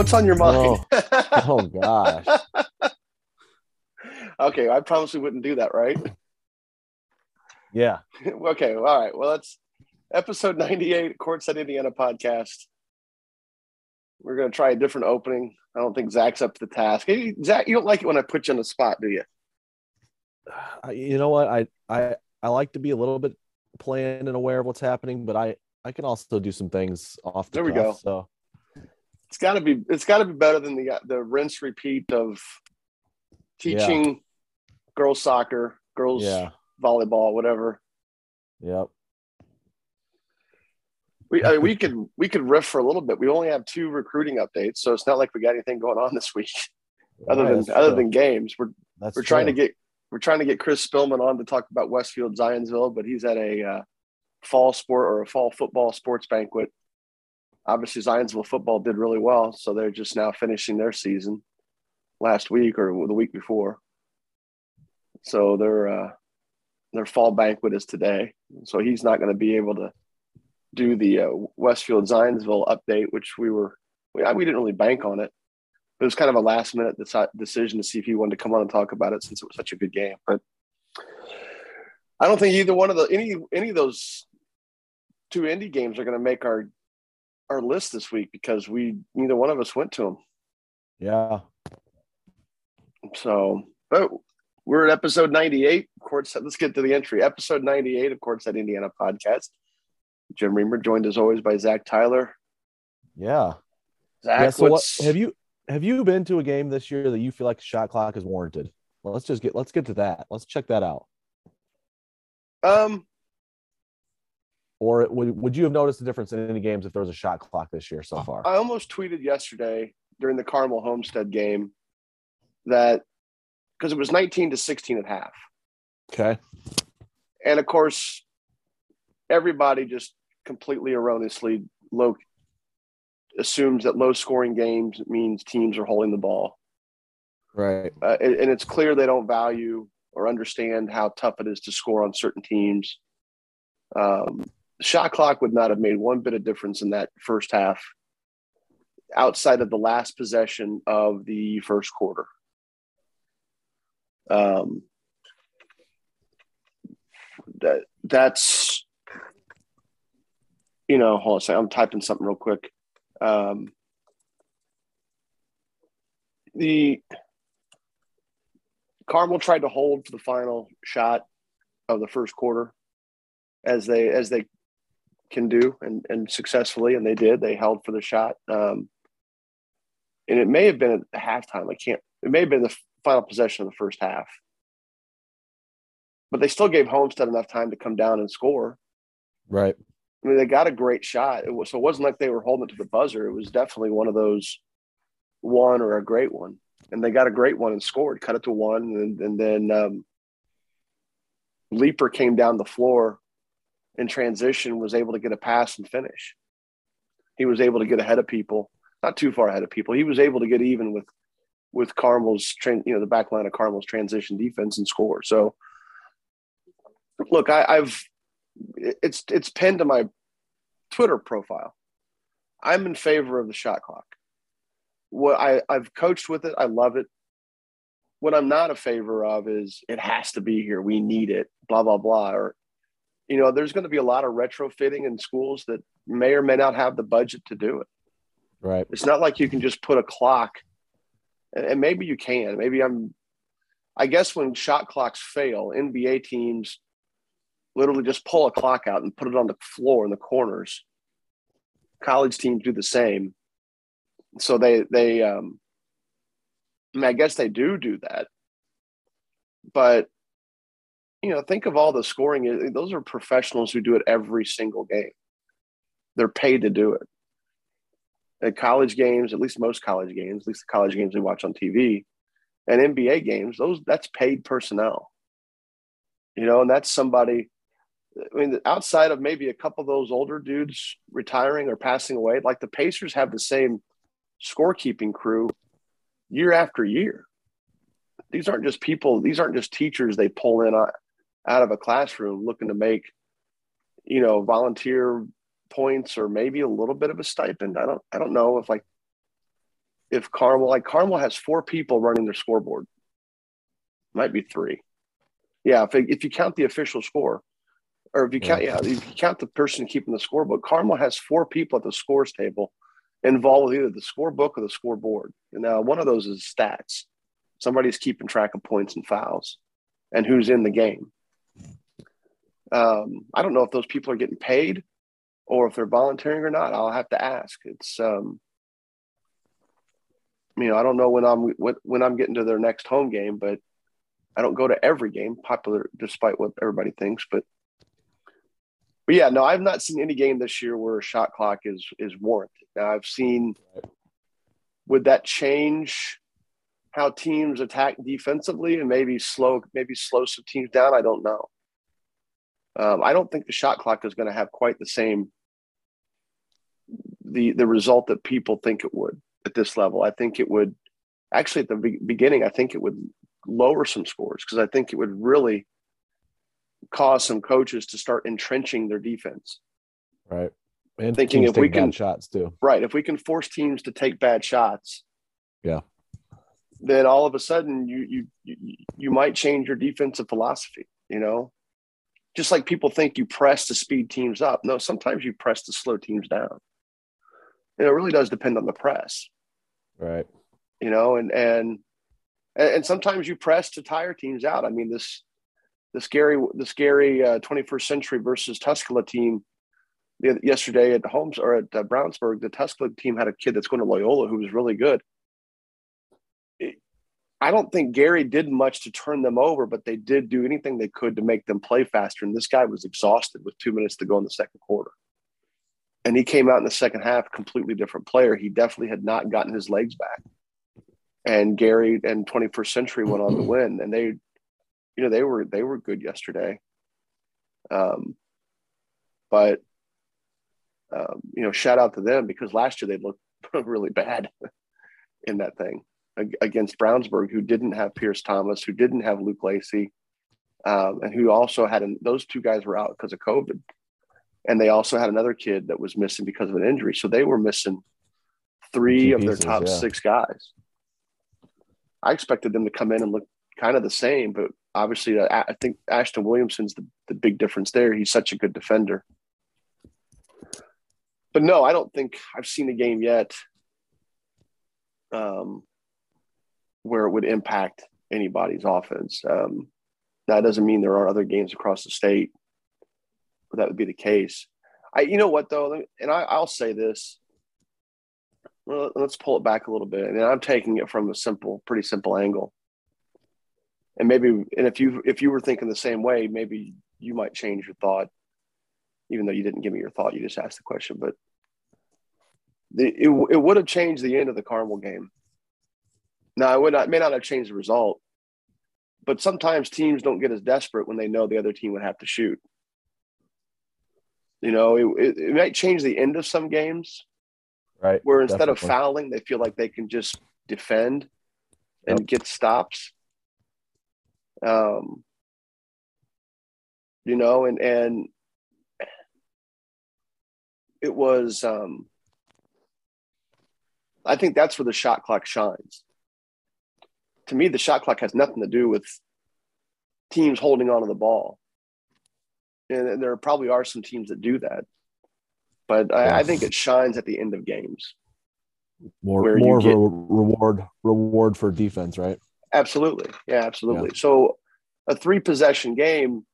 what's on your mind? Oh, oh gosh. okay, I promise we wouldn't do that, right? Yeah. okay, all right. Well, that's episode 98, Courtside Indiana podcast. We're going to try a different opening. I don't think Zach's up to the task. Hey, Zach, you don't like it when I put you on the spot, do you? You know what? I I I like to be a little bit planned and aware of what's happening, but I I can also do some things off the There we cuff, go. So It's got to be. It's got to be better than the the rinse repeat of teaching girls soccer, girls yeah. volleyball, whatever. Yep. We I mean, we could we could riff for a little bit. We only have two recruiting updates, so it's not like we got anything going on this week other than other true. than games. We're That's we're trying to get we're trying to get Chris Spillman on to talk about Westfield Zionsville, but he's at a uh, fall sport or a fall football sports banquet. Obviously, Zionsville football did really well, so they're just now finishing their season last week or the week before. So their uh, their fall banquet is today, so he's not going to be able to do the uh, Westfield Zionsville update, which we were we, we didn't really bank on it it was kind of a last minute deci- decision to see if he wanted to come on and talk about it since it was such a good game. But I don't think either one of the any any of those two indie games are going to make our our list this week because we neither one of us went to them. Yeah. So, but we're at episode ninety eight. Courts. Let's get to the entry. Episode ninety eight of Courtside Indiana podcast. Jim Reamer joined as always by Zach Tyler. Yeah. Zach, yeah. So what have you have you been to a game this year that you feel like shot clock is warranted? Well, let's just get let's get to that. Let's check that out. um Or would, would you have noticed a difference in any games if there was a shot clock this year so far? I almost tweeted yesterday during the Carmel Homestead game that because it was 19 to 16 at half. Okay. And of course, everybody just completely erroneously low assumes that low scoring games means teams are holding the ball. Right. Uh, and, and it's clear they don't value or understand how tough it is to score on certain teams. Um, shot clock would not have made one bit of difference in that first half outside of the last possession of the first quarter. Um, that that's you know, hold on a second. I'm typing something real quick. Um, the Carmel tried to hold for the final shot of the first quarter, as they as they can do, and and successfully, and they did. They held for the shot, um, and it may have been at halftime. I can't. It may have been the final possession of the first half, but they still gave Homestead enough time to come down and score. Right. I mean, they got a great shot. It was, so it wasn't like they were holding it to the buzzer. It was definitely one of those one or a great one. And they got a great one and scored, cut it to one. And, and then um, Leaper came down the floor in transition, was able to get a pass and finish. He was able to get ahead of people, not too far ahead of people. He was able to get even with with Carmel's, you know, the back line of Carmel's transition defense and score. So, look, I, I've it's it's pinned to my Twitter profile. I'm in favor of the shot clock. What I, I've coached with it, I love it. What I'm not a favor of is it has to be here. We need it, blah, blah, blah. Or, you know, there's going to be a lot of retrofitting in schools that may or may not have the budget to do it. Right. It's not like you can just put a clock, and, maybe you can. Maybe I'm, I guess when shot clocks fail, NBA teams literally just pull a clock out and put it on the floor in the corners. College teams do the same. So they, they, um, I mean, I guess they do do that. But, you know, think of all the scoring. Those are professionals who do it every single game. They're paid to do it. At college games, at least most college games, at least the college games we watch on TV, and NBA games, those that's paid personnel. You know, and that's somebody. I mean, outside of maybe a couple of those older dudes retiring or passing away, like the Pacers have the same scorekeeping crew year after year. These aren't just people, these aren't just teachers they pull in out of a classroom looking to make, you know, volunteer points or maybe a little bit of a stipend. I don't I don't know if like if Carmel like Carmel has four people running their scoreboard. Might be three. Yeah, if, if you count the official score, or if you count, yeah, if you count the person keeping the scorebook, Carmel has four people at the scores table involved with either the scorebook or the scoreboard. And now one of those is stats. Somebody's keeping track of points and fouls and who's in the game. Um, I don't know if those people are getting paid or if they're volunteering or not. I'll have to ask. It's, um, you know, I don't know when I'm when I'm getting to their next home game, but I don't go to every game, popular despite what everybody thinks. But but yeah, no, I've not seen any game this year where a shot clock is is warranted. Now I've seen would that change how teams attack defensively and maybe slow maybe slow some teams down? I don't know. Um, I don't think the shot clock is going to have quite the same the the result that people think it would at this level. I think it would actually at the be- beginning. I think it would lower some scores because I think it would really cause some coaches to start entrenching their defense. Right. And thinking if we can shots too. Right. If we can force teams to take bad shots. Yeah. Then all of a sudden you you you, you might change your defensive philosophy, you know? Just like people think you press to speed teams up. No, sometimes you press to slow teams down. And it really does depend on the press. Right. You know, and and and, sometimes you press to tire teams out. I mean, this the scary the scary uh, 21st century versus Tuscola team yesterday at Holmes or at uh, Brownsburg. The Tuscola team had a kid that's going to Loyola who was really good. I don't think Gary did much to turn them over, but they did do anything they could to make them play faster. And this guy was exhausted with two minutes to go in the second quarter. And he came out in the second half, completely different player. He definitely had not gotten his legs back. And Gary and 21st Century went on to win. And they, you know, they were they were good yesterday. Um, but um, you know, shout out to them because last year they looked really bad in that thing against Brownsburg, who didn't have Pierce Thomas, who didn't have Luke Lacey, um, and who also had an, those two guys were out because of COVID, and they also had another kid that was missing because of an injury. So they were missing three of their top yeah. six guys. I expected them to come in and look kind of the same, but obviously, uh, I think Ashton Williamson's the, the big difference there. He's such a good defender. But no, I don't think I've seen a game yet um, where it would impact anybody's offense. Um, that doesn't mean there are other games across the state where that would be the case. I, you know what though, and I, I'll say this. Well, let's pull it back a little bit, and I'm taking it from a simple, pretty simple angle. And maybe, and if you if you were thinking the same way, maybe you might change your thought, even though you didn't give me your thought. You just asked the question, but the, it, it would have changed the end of the Carmel game now, it would not may not have changed the result, but sometimes teams don't get as desperate when they know the other team would have to shoot. You know, it, it, it might change the end of some games, right? Where instead definitely. of fouling, they feel like they can just defend and yep. get stops. Um, you know, and and it was um, I think that's where the shot clock shines to me, the shot clock has nothing to do with teams holding on to the ball. And there probably are some teams that do that. But I, I think it shines at the end of games. More, more of get, a reward reward for defense, right? Absolutely. Yeah, absolutely. Yeah. So a three possession game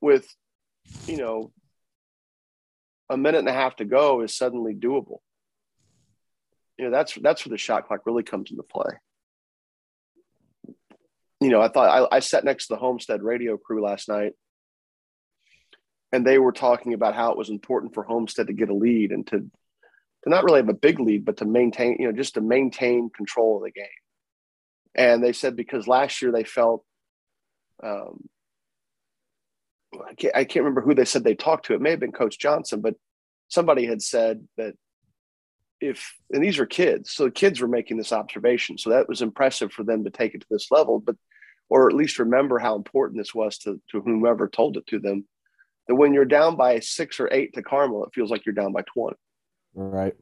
with, you know, a minute and a half to go is suddenly doable. You know, that's that's where the shot clock really comes into play you know, I thought I, I sat next to the Homestead radio crew last night and they were talking about how it was important for Homestead to get a lead and to to not really have a big lead, but to maintain, you know, just to maintain control of the game. And they said because last year they felt, um, I can't, I can't remember who they said they talked to. It may have been Coach Johnson, but somebody had said that if, and these are kids, so the kids were making this observation. So that was impressive for them to take it to this level, but, or at least remember how important this was to, to whomever told it to them. That when you're down by six or eight to Carmel, it feels like you're down by 20. Right.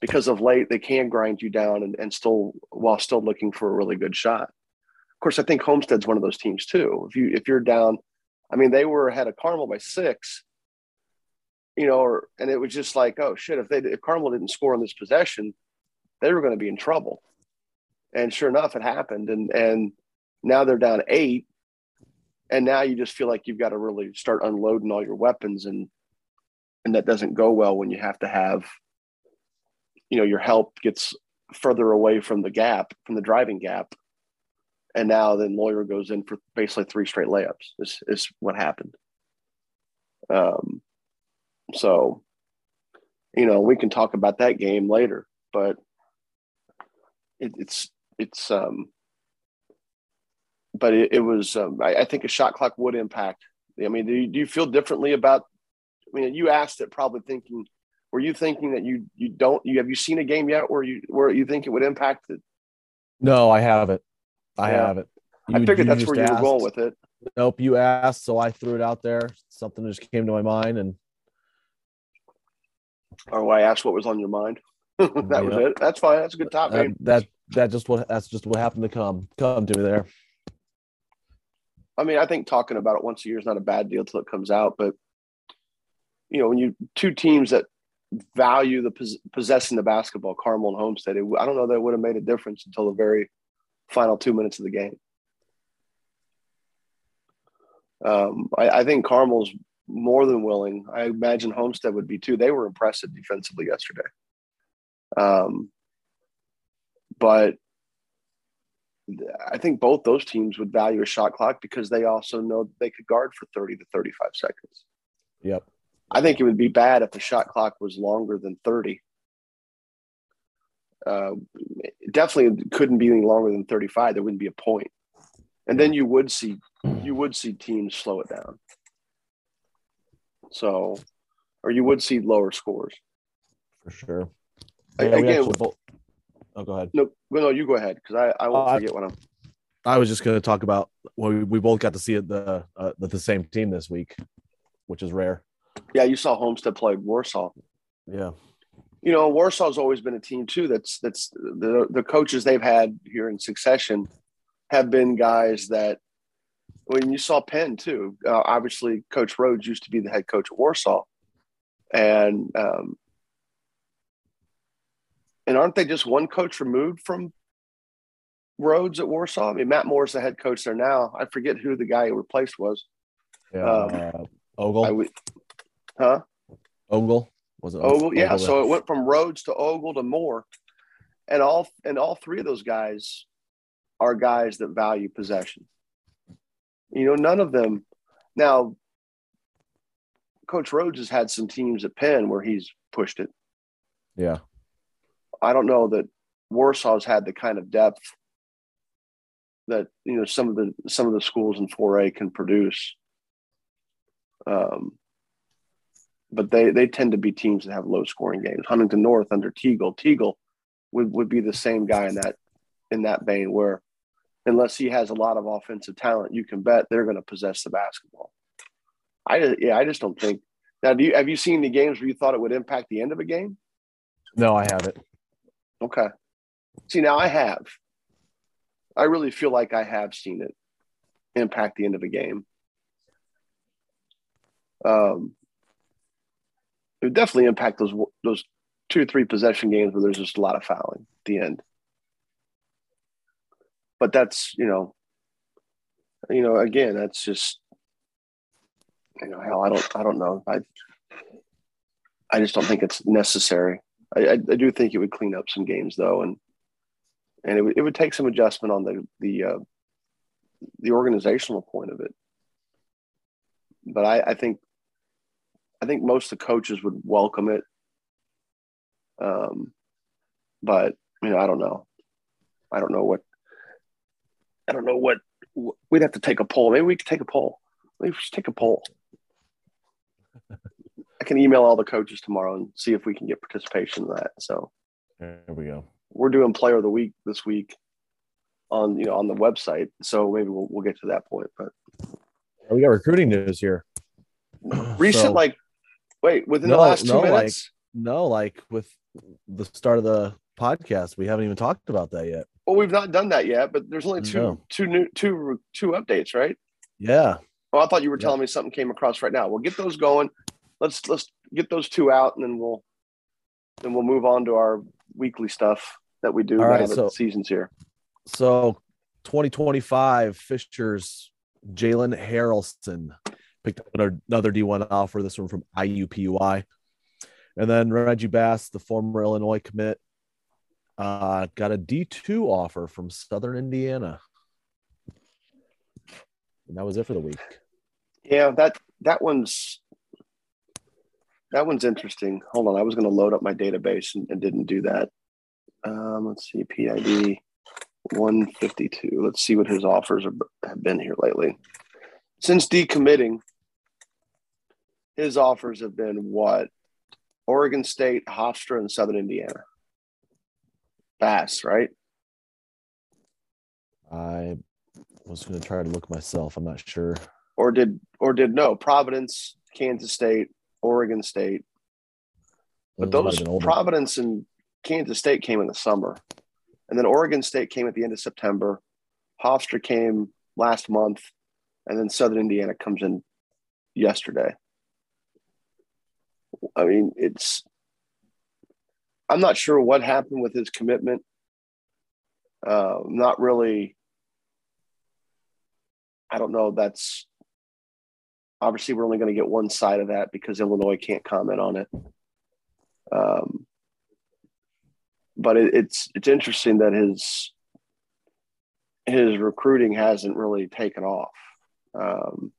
Because of late, they can grind you down and, and still while still looking for a really good shot. Of course, I think Homestead's one of those teams too. If you if you're down, I mean, they were ahead of Carmel by six, you know, or and it was just like, oh shit, if they if Carmel didn't score on this possession, they were going to be in trouble. And sure enough, it happened. And and now they're down eight. And now you just feel like you've got to really start unloading all your weapons and and that doesn't go well when you have to have you know your help gets further away from the gap from the driving gap and now then Loyer goes in for basically three straight layups is, is what happened um so you know we can talk about that game later but it, it's it's um but it, it was um, I, I, think a shot clock would impact i mean do you, do you feel differently about i mean you asked it probably thinking were you thinking that you you don't you have you seen a game yet where you where you think it would impact it? No, I haven't. I yeah. haven't. You, I figured that's where you were going with it. Nope, you asked, so I threw it out there. Something just came to my mind, and or I asked what was on your mind. that yep. was it. That's fine. That's a good topic. That, that that just what that's just what happened to come come to me there. I mean, I think talking about it once a year is not a bad deal till it comes out, but you know, when you two teams that value the pos- possessing the basketball, Carmel and Homestead. It, I don't know that would have made a difference until the very final two minutes of the game. Um, I, I, think Carmel's more than willing. I imagine Homestead would be too. They were impressive defensively yesterday. Um, but I think both those teams would value a shot clock because they also know they could guard for 30 to 35 seconds. Yep. I think it would be bad if the shot clock was longer than 30. Uh, definitely couldn't be any longer than 35. There wouldn't be a point. And then you would see you would see teams slow it down. So, or you would see lower scores. For sure. Yeah, again, both... oh, go ahead. No, no, you go ahead because I, I won't uh, forget what I'm. I was just going to talk about well, we, we both got to see it the uh, the same team this week, which is rare. Yeah, you saw Homestead play Warsaw. Yeah. You know, Warsaw's always been a team too. That's that's the the coaches they've had here in succession have been guys that when you saw Penn too. Uh, obviously, Coach Rhodes used to be the head coach at Warsaw, and um, and aren't they just one coach removed from Rhodes at Warsaw? I mean, Matt Moore's the head coach there now. I forget who the guy who replaced was. Yeah, um, uh, Ogle. Huh? Ogle was it? Ogle, yeah. Ogle so it went from Rhodes to Ogle to Moore, and all and all three of those guys are guys that value possession. You know, none of them. Now, Coach Rhodes has had some teams at Penn where he's pushed it. Yeah. I don't know that Warsaw's had the kind of depth that you know some of the some of the schools in 4A can produce. Um, but they they tend to be teams that have low scoring games. Huntington North under Teagle, Teagle would, would be the same guy in that in that vein where unless he has a lot of offensive talent, you can bet they're going to possess the basketball. I yeah, I just don't think. Now, do you have you seen the games where you thought it would impact the end of a game? No, I haven't. Okay. See, now I have. I really feel like I have seen it impact the end of a game. Um, it would definitely impact those those two or three possession games where there's just a lot of fouling at the end. But that's you know, you know, again, that's just you know, hell, I don't, I don't know. I, I just don't think it's necessary. I, I, do think it would clean up some games though, and and it would, it would take some adjustment on the the uh, the organizational point of it. But I, I think I think most of the coaches would welcome it. Um, but you know, I don't know. I don't know what. I don't know what we'd have to take a poll. Maybe we could take a poll. Maybe we should take a poll. I can email all the coaches tomorrow and see if we can get participation in that. So there we go. We're doing player of the week this week on you know on the website. So maybe we'll we'll get to that point. But we got recruiting news here. Recent, so, like, wait, within no, the last two no, minutes? Like, no, like with the start of the podcast, we haven't even talked about that yet. Well, we've not done that yet, but there's only two, no. two new, two, two updates, right? Yeah. Well, I thought you were telling me something came across right now. We'll get those going. Let's let's get those two out, and then we'll then we'll move on to our weekly stuff that we do All right, so, the season's here. So, 2025 Fishers Jalen Harrelson picked up another D1 offer. This one from IUPUI. And then Reggie Bass, the former Illinois commit, uh, got a D2 offer from Southern Indiana. And that was it for the week. Yeah, that that one's that one's interesting. Hold on, I was going to load up my database and, and didn't do that. Um, let's see, PID 152. Let's see what his offers are, have been here lately. Since decommitting, his offers have been what? Oregon State, Hofstra, and Southern Indiana. Bass, right? I was going to try to look myself. I'm not sure. Or did or did no Providence, Kansas State, Oregon State. But those, Providence and Kansas State came in the summer, and then Oregon State came at the end of September. Hofstra came last month, and then Southern Indiana comes in yesterday. I mean, it's I'm not sure what happened with his commitment. Uh, not really. I don't know. That's obviously we're only going to get one side of that because Illinois can't comment on it. Um, but it, it's it's interesting that his his recruiting hasn't really taken off. Um,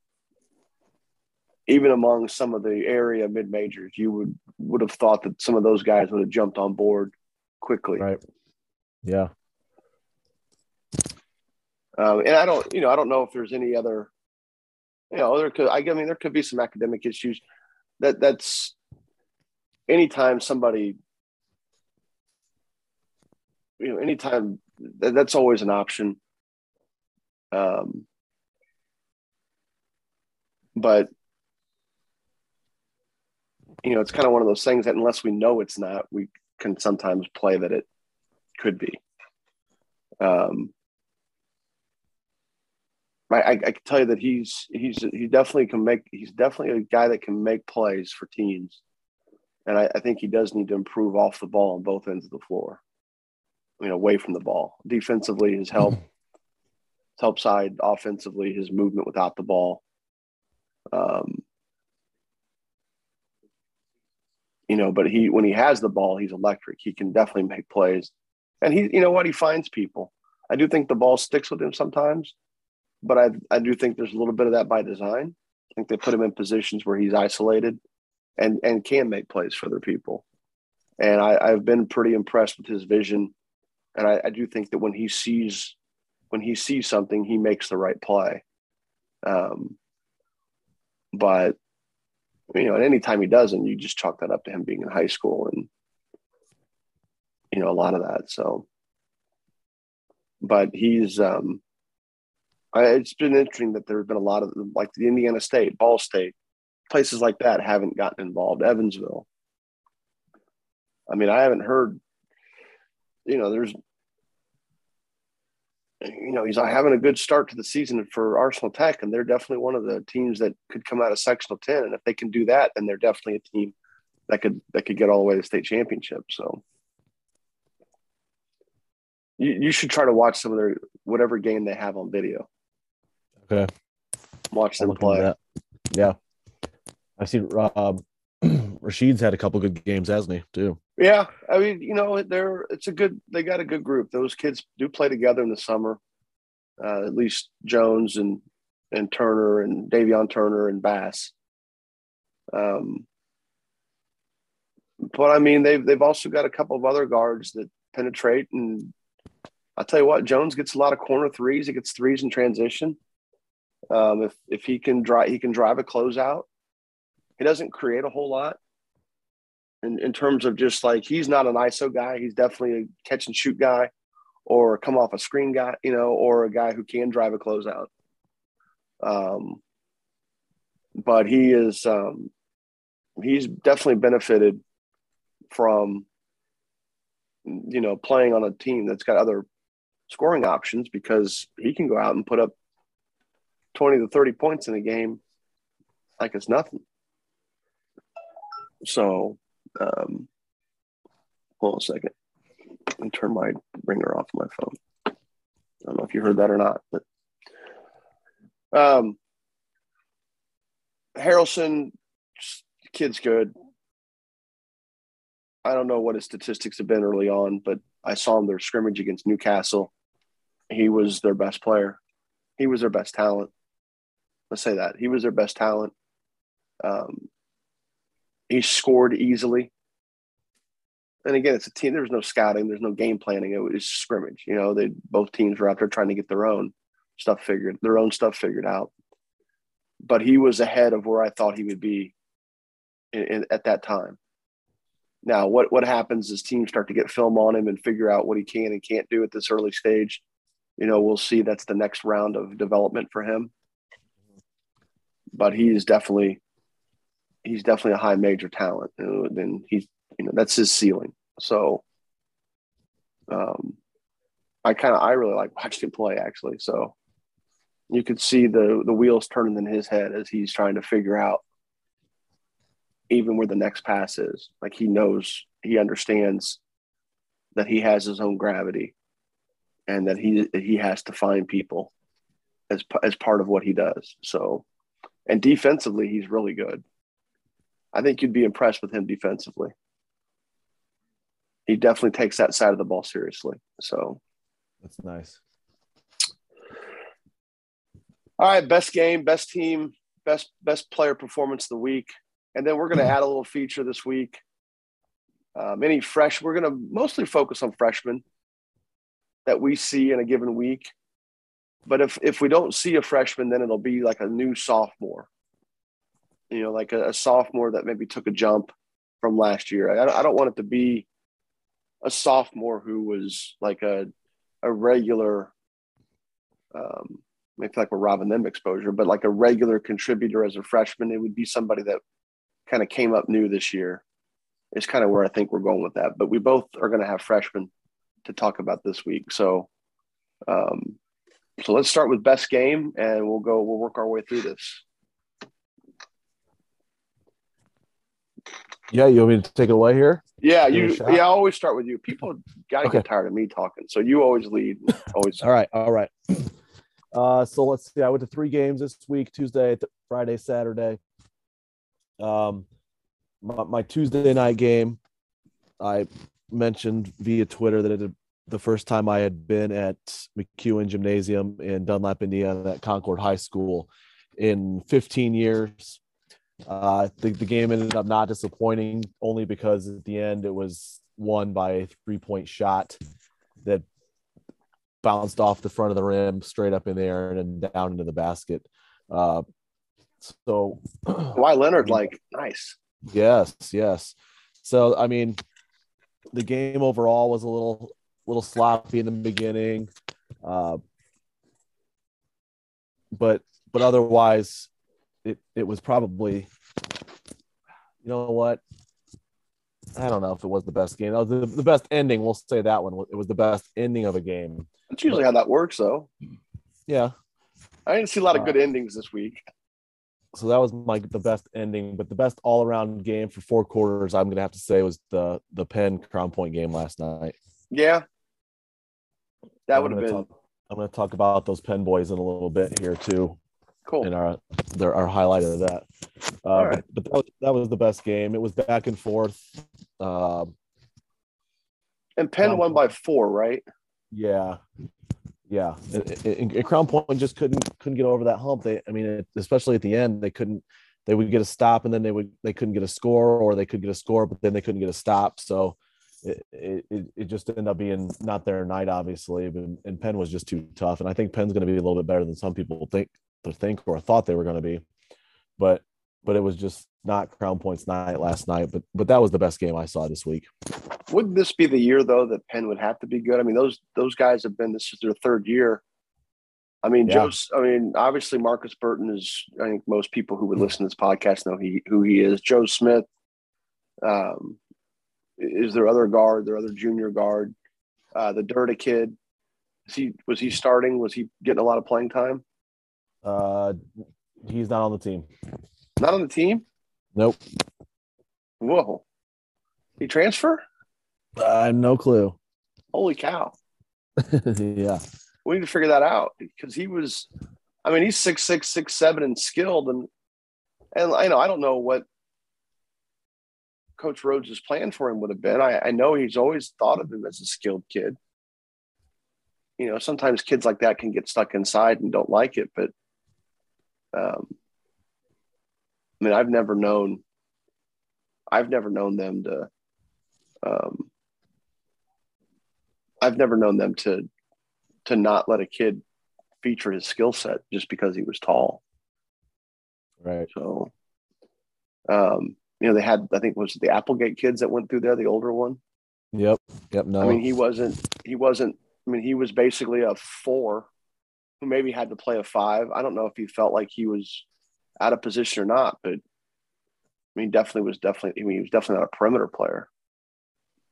even among some of the area mid majors, you would would have thought that some of those guys would have jumped on board quickly. Right. Yeah. Um, and I don't, you know, I don't know if there's any other, you know, there could, I mean, there could be some academic issues. That that's anytime somebody, you know, anytime that, that's always an option. Um, but you know, it's kind of one of those things that unless we know it's not, we can sometimes play that it could be. Um, I, I, I can tell you that he's he's he definitely can make he's definitely a guy that can make plays for teams, and I, I think he does need to improve off the ball on both ends of the floor. You know, away from the ball, defensively, his help, his help side, offensively, his movement without the ball. Um, you know, but he when he has the ball, he's electric. He can definitely make plays, and he, you know what, he finds people. I do think the ball sticks with him sometimes, but I I do think there's a little bit of that by design. I think they put him in positions where he's isolated, and and can make plays for other people. And I, I've been pretty impressed with his vision, and I, I do think that when he sees when he sees something, he makes the right play. Um, but you know, at any time he doesn't, you just chalk that up to him being in high school and you know a lot of that. So, but he's um, I, it's been interesting that there have been a lot of like the Indiana State, Ball State, places like that haven't gotten involved. Evansville. I mean, I haven't heard. You know, there's you know, he's having a good start to the season for Arsenal Tech, and they're definitely one of the teams that could come out of sectional ten. And if they can do that, then they're definitely a team that could that could get all the way to state championship. So you, you should try to watch some of their whatever game they have on video. Okay. Watch them play. Yeah. I see Rob Rashid's had a couple good games, hasn't he, too? Yeah, I mean, you know, they're it's a good. They got a good group. Those kids do play together in the summer. Uh, at least Jones and and Turner and Davion Turner and Bass. Um, but I mean, they've they've also got a couple of other guards that penetrate, and I'll tell you what, Jones gets a lot of corner threes. He gets threes in transition. Um, if if he can drive, he can drive a closeout. He doesn't create a whole lot. In, in terms of just like he's not an ISO guy. He's definitely a catch and shoot guy, or come off a screen guy, you know, or a guy who can drive a closeout. Um, but he is um, he's definitely benefited from you know playing on a team that's got other scoring options because he can go out and put up 20 to 30 points in a game like it's nothing so um hold on a second and turn my ringer off my phone i don't know if you heard that or not but um harrelson kid's good I don't know what his statistics have been early on, but I saw him their scrimmage against New Castle. He was their best player. He was their best talent. Let's say that he was their best talent. Um, he scored easily. And again, it's a team. There was no scouting. There's no game planning. It was scrimmage. You know, they both teams were out there trying to get their own stuff figured, their own stuff figured out. But he was ahead of where I thought he would be in, in, at that time. Now, what what happens is teams start to get film on him and figure out what he can and can't do at this early stage. You know, we'll see. That's the next round of development for him. But he's definitely he's definitely a high major talent, and he's you know that's his ceiling. So, um, I kind of I really like watching him play actually. So, you could see the the wheels turning in his head as he's trying to figure out even where the next pass is. Like he knows, he understands that he has his own gravity, and that he he has to find people as as part of what he does. So, and defensively, he's really good. I think you'd be impressed with him defensively. He definitely takes that side of the ball seriously. So, that's nice. All right, best game, best team, best best player performance of the week. And then we're going to add a little feature this week. Um, any fresh, we're going to mostly focus on freshmen that we see in a given week. But if if we don't see a freshman, then it'll be like a new sophomore. You know, like a, a sophomore that maybe took a jump from last year. I, I don't want it to be a sophomore who was like a a regular um, feel like we're robbing them exposure, but like a regular contributor as a freshman, it would be somebody that kind of came up new this year is kind of where I think we're going with that. But we both are going to have freshmen to talk about this week. So, um, so let's start with best game, and we'll go. We'll work our way through this. Yeah, you want me to take it away here? Yeah, you. Yeah, I always start with you. People got to okay. get tired of me talking, so you always lead. Always. all right, all right. Uh, so let's see. I went to three games this week: Tuesday, Friday, Saturday. Um, my, my Tuesday night game, I mentioned via Twitter that it, the first time I had been at McEwen Gymnasium in Dunlap, Indiana, at Concord High School in 15 years. Uh, the, the game ended up not disappointing only because at the end it was won by a three point shot that bounced off the front of the rim straight up in the air and then down into the basket. Uh, so why Leonard like nice. Yes, yes. So I mean, the game overall was a little little sloppy in the beginning, uh, but but otherwise, it it was probably, you know what? I don't know if it was the best game. Was the, the best ending. We'll say that one. It was the best ending of a game. That's usually how that works, though. Yeah, I didn't see a lot of good uh, endings this week so that was my the best ending, but the best all around game for four quarters, I'm gonna have to say was the the Penn Crown Point game last night. Yeah, that would have been. Talk, I'm gonna talk about those Penn boys in a little bit here too. Cool. In our their our highlight of that. Uh, all right. But, but that, was, that, was, the best game. It was back and forth. Uh, and Penn won by four, right? Yeah, yeah, and, Crown Point just couldn't couldn't get over that hump. They, I mean, it, especially at the end, they couldn't they would get a stop and then they would they couldn't get a score or they could get a score but then they couldn't get a stop so it, it, it just ended up being not their night obviously and, and penn was just too tough and i think penn's going to be a little bit better than some people think think or thought they were going to be but but it was just not crown points night last night but but that was the best game i saw this week wouldn't this be the year though that penn would have to be good i mean those those guys have been this is their third year I mean, yeah. Joe's. I mean, obviously Markus Burton is. I think most people who would listen to this podcast know he who he is. Joe Smith um, is their other guard, their other junior guard. Uh, the Dirty kid. Is he was he starting? Was he getting a lot of playing time? Uh, he's not on the team. Not on the team. Nope. Whoa. He transfer? I have no clue. Holy cow. yeah we need to figure that out because he was, I mean, he's six six six seven and skilled, and and I know I don't know what Coach Rhodes' plan for him would have been. I, I know he's always thought of him as a skilled kid. You know, sometimes kids like that can get stuck inside and don't like it, but um, I mean, I've never known, I've never known them to, um, I've never known them to to not let a kid feature his skill set just because he was tall. Right. So, um, you know, they had, I think, was the Applegate kids that went through there, the older one. Yep. Yep. No. I mean, he wasn't, he wasn't, I mean, he was basically a four who maybe had to play a five. I don't know if he felt like he was out of position or not, but I mean, definitely was definitely, I mean, he was definitely not a perimeter player.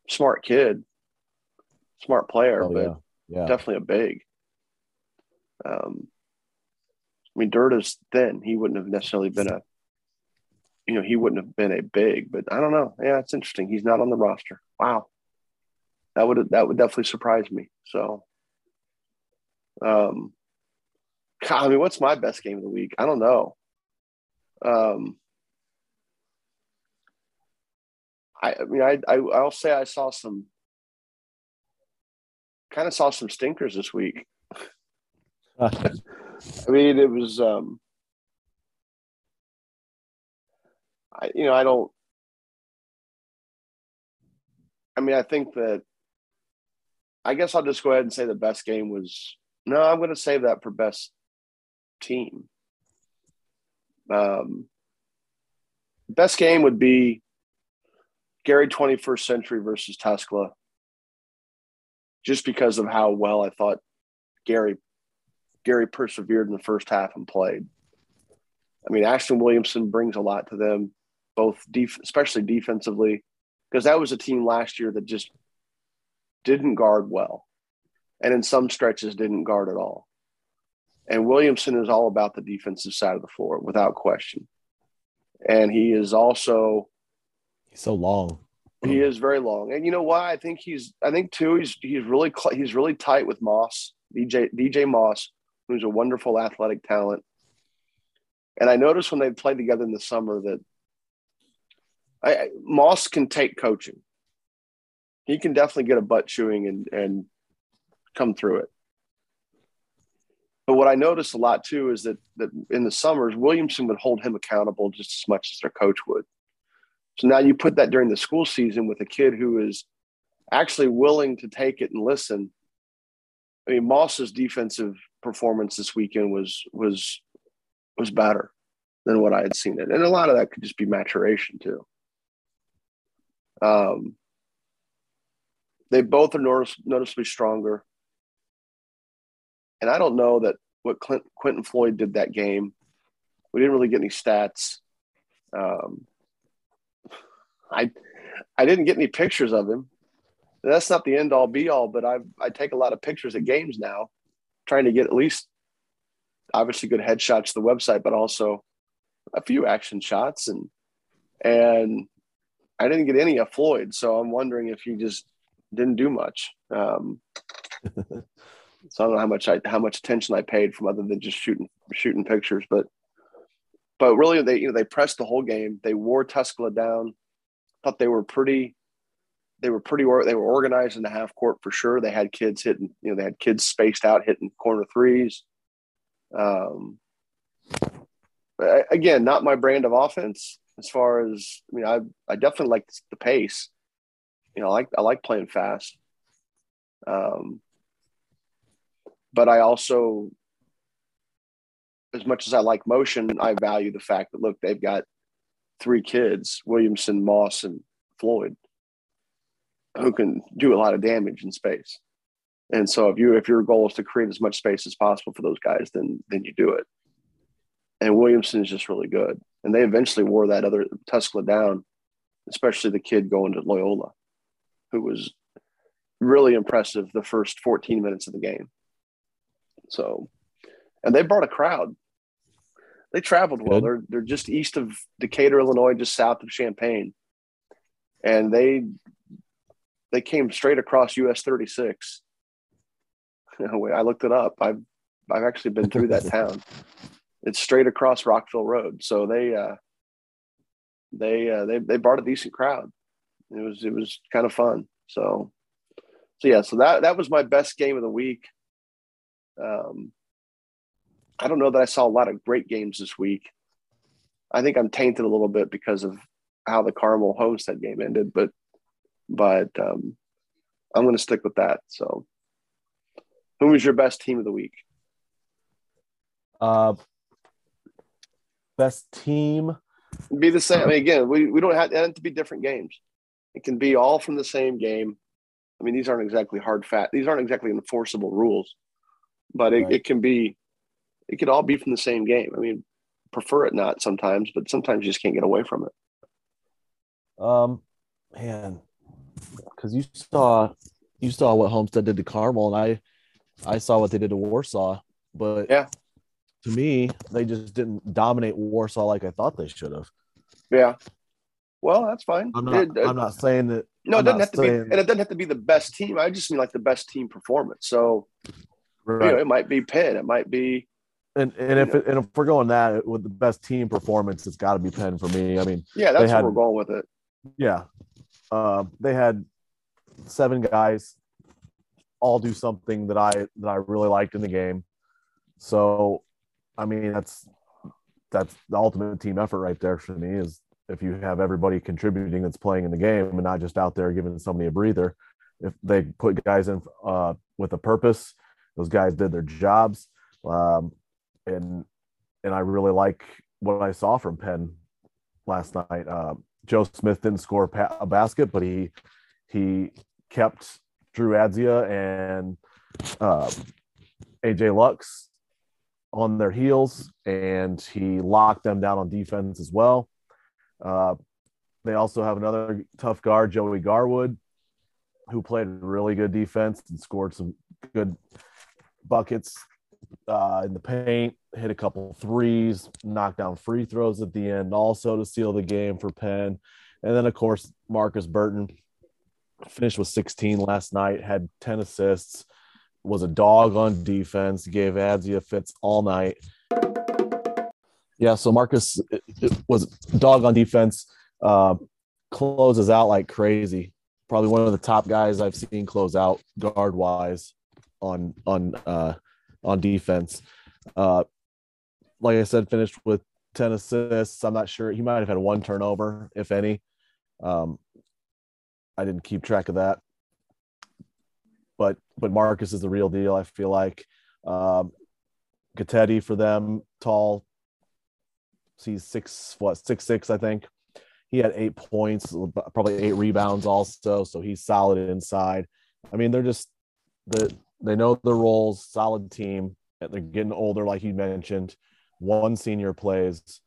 Smart kid, smart player, oh, but yeah yeah. definitely a big. Um, I mean, Dirt is thin. He wouldn't have necessarily been a, you know, he wouldn't have been a big. But I don't know. Yeah, it's interesting. He's not on the roster. Wow, that would that would definitely surprise me. So, um, I mean, what's my best game of the week? I don't know. Um, I, I mean, I, I I'll say I saw some kind of saw some stinkers this week. I mean, it was, um, I, you know, I don't, I mean, I think that, I guess I'll just go ahead and say the best game was, no, I'm going to save that for best team. Um, best game would be Gary 21st Century versus Tuscola just because of how well I thought Gary Gary persevered in the first half and played. I mean, Ashton Williamson brings a lot to them, both def- especially defensively, because that was a team last year that just didn't guard well, and in some stretches didn't guard at all. And Williamson is all about the defensive side of the floor, without question. And he is also he's so long. He is very long, and you know why? I think he's. I think too. He's he's really cl- he's really tight with Moss, DJ DJ Moss, who's a wonderful athletic talent. And I noticed when they played together in the summer that I, Moss can take coaching. He can definitely get a butt chewing and and come through it. But what I noticed a lot too is that that in the summers, Williamson would hold him accountable just as much as their coach would. So now you put that during the school season with a kid who is actually willing to take it and listen. I mean, Moss's defensive performance this weekend was was was better than what I had seen it, and a lot of that could just be maturation too. Um, they both are notice, noticeably stronger, and I don't know that what Clint, Quinton Floyd did that game. We didn't really get any stats. Um, I I didn't get any pictures of him. That's not the end all be all, but I I take a lot of pictures at games now, trying to get at least obviously good headshots to the website, but also a few action shots and and I didn't get any of Floyd, so I'm wondering if he just didn't do much. Um, so I don't know how much I how much attention I paid from other than just shooting shooting pictures, but but really they you know they pressed the whole game. They wore Tuscola down thought they were pretty they were pretty they were organized in the half court for sure. They had kids hitting, you know, they had kids spaced out hitting corner threes. Um, again, not my brand of offense as far as I mean, I I definitely like the pace. You know, I like I like playing fast. Um, but I also, as much as I like motion, I value the fact that look, they've got three kids: Williamson, Moss, and Floyd, who can do a lot of damage in space. And so, if you if your goal is to create as much space as possible for those guys, then then you do it. And Williamson is just really good. And they eventually wore that other Tuscola down, especially the kid going to Loyola, who was really impressive the first 14 minutes of the game. So, and they brought a crowd. They traveled well. Good. They're they're just east of Decatur, Illinois, just south of Champaign, and they they came straight across US 36. I looked it up. I've I've actually been through that town. It's straight across Rockville Road. So they uh, they uh, they they brought a decent crowd. It was it was kind of fun. So so yeah, so that that was my best game of the week. Um, I don't know that I saw a lot of great games this week. I think I'm tainted a little bit because of how the Carmel Homestead game ended, but but um, I'm going to stick with that. So, who was your best team of the week? Uh, best team. Be the same. I mean, again, we, we don't have, have to be different games. It can be all from the same game. I mean, these aren't exactly hard fat. These aren't exactly enforceable rules but it, right. it can be it could all be from the same game. I mean, prefer it not sometimes, but sometimes you just can't get away from it. Um, man, because you saw you saw what Homestead did to Carmel, and I I saw what they did to Warsaw, but yeah, to me they just didn't dominate Warsaw like I thought they should have. Yeah, well, that's fine. I'm not. It, I'm not saying that. No, it doesn't have to be, and it doesn't have to be the best team. I just mean like the best team performance. So Right. You know, it might be Penn. It might be. And and if it, and if we're going that with the best team performance, it's got to be Penn for me. I mean, yeah, that's had, where we're going with it. Yeah, uh, they had seven guys all do something that I that I really liked in the game. So, I mean, that's that's the ultimate team effort right there for me. Is if you have everybody contributing that's playing in the game and not just out there giving somebody a breather. If they put guys in uh, with a purpose those guys did their jobs, um, and and I really like what I saw from Penn last night. Uh, Joe Smith didn't score a basket, but he he kept Drew Adzia and uh, AJ Lux on their heels, and he locked them down on defense as well. Uh, they also have another tough guard, Joey Garwood, who played really good defense and scored some good buckets uh, in the paint, hit a couple threes, knocked down free throws at the end, also to seal the game for Penn. And then, of course, Markus Burton finished with 16 last night, had 10 assists, was a dog on defense, gave Adzia fits all night. Yeah, so Markus was dog on defense, uh, closes out like crazy. Probably one of the top guys I've seen close out guard wise on on uh, on defense. Uh, like I said, finished with ten assists. I'm not sure he might have had one turnover, if any. Um, I didn't keep track of that, but Markus is the real deal. I feel like um, Gatetti for them, tall. He's six what six six I think. He had eight points, probably eight rebounds also. So he's solid inside. I mean, they're just the they know their roles, solid team. They're getting older, like you mentioned. One senior plays.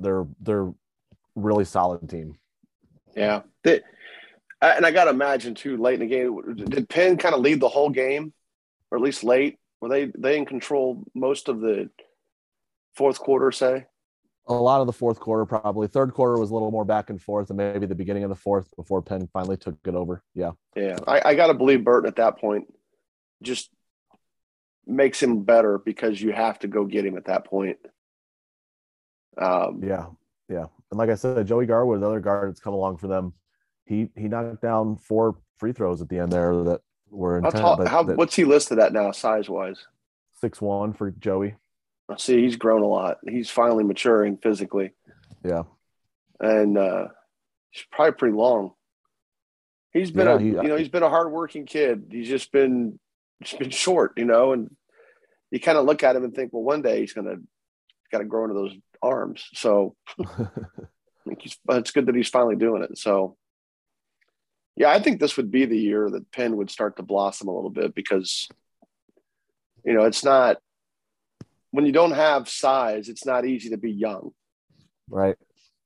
They're they're really solid team. Yeah, they, and I got to imagine too. Late in the game, did Penn kind of lead the whole game, or at least late? Were they they in control most of the fourth quarter? Say a lot of the fourth quarter, probably. Third quarter was a little more back and forth, and maybe the beginning of the fourth before Penn finally took it over. Yeah, yeah. I, I got to believe Burton at that point just makes him better because you have to go get him at that point. Um, yeah, yeah, and like I said, Joey Garwood, the other guard that's come along for them, he he knocked down four free throws at the end there that were intent, how tall, how, that, what's he listed at now, size wise? Six one for Joey. I See, he's grown a lot. He's finally maturing physically. Yeah. And uh he's probably pretty long. He's been Yeah, a he- you know, he's been a hardworking kid. He's just been just been short, you know, and you kind of look at him and think, well, one day he's gonna gotta grow into those arms. So I think he's it's good that he's finally doing it. So yeah, I think this would be the year that Penn would start to blossom a little bit because you know, it's not when you don't have size, it's not easy to be young. right.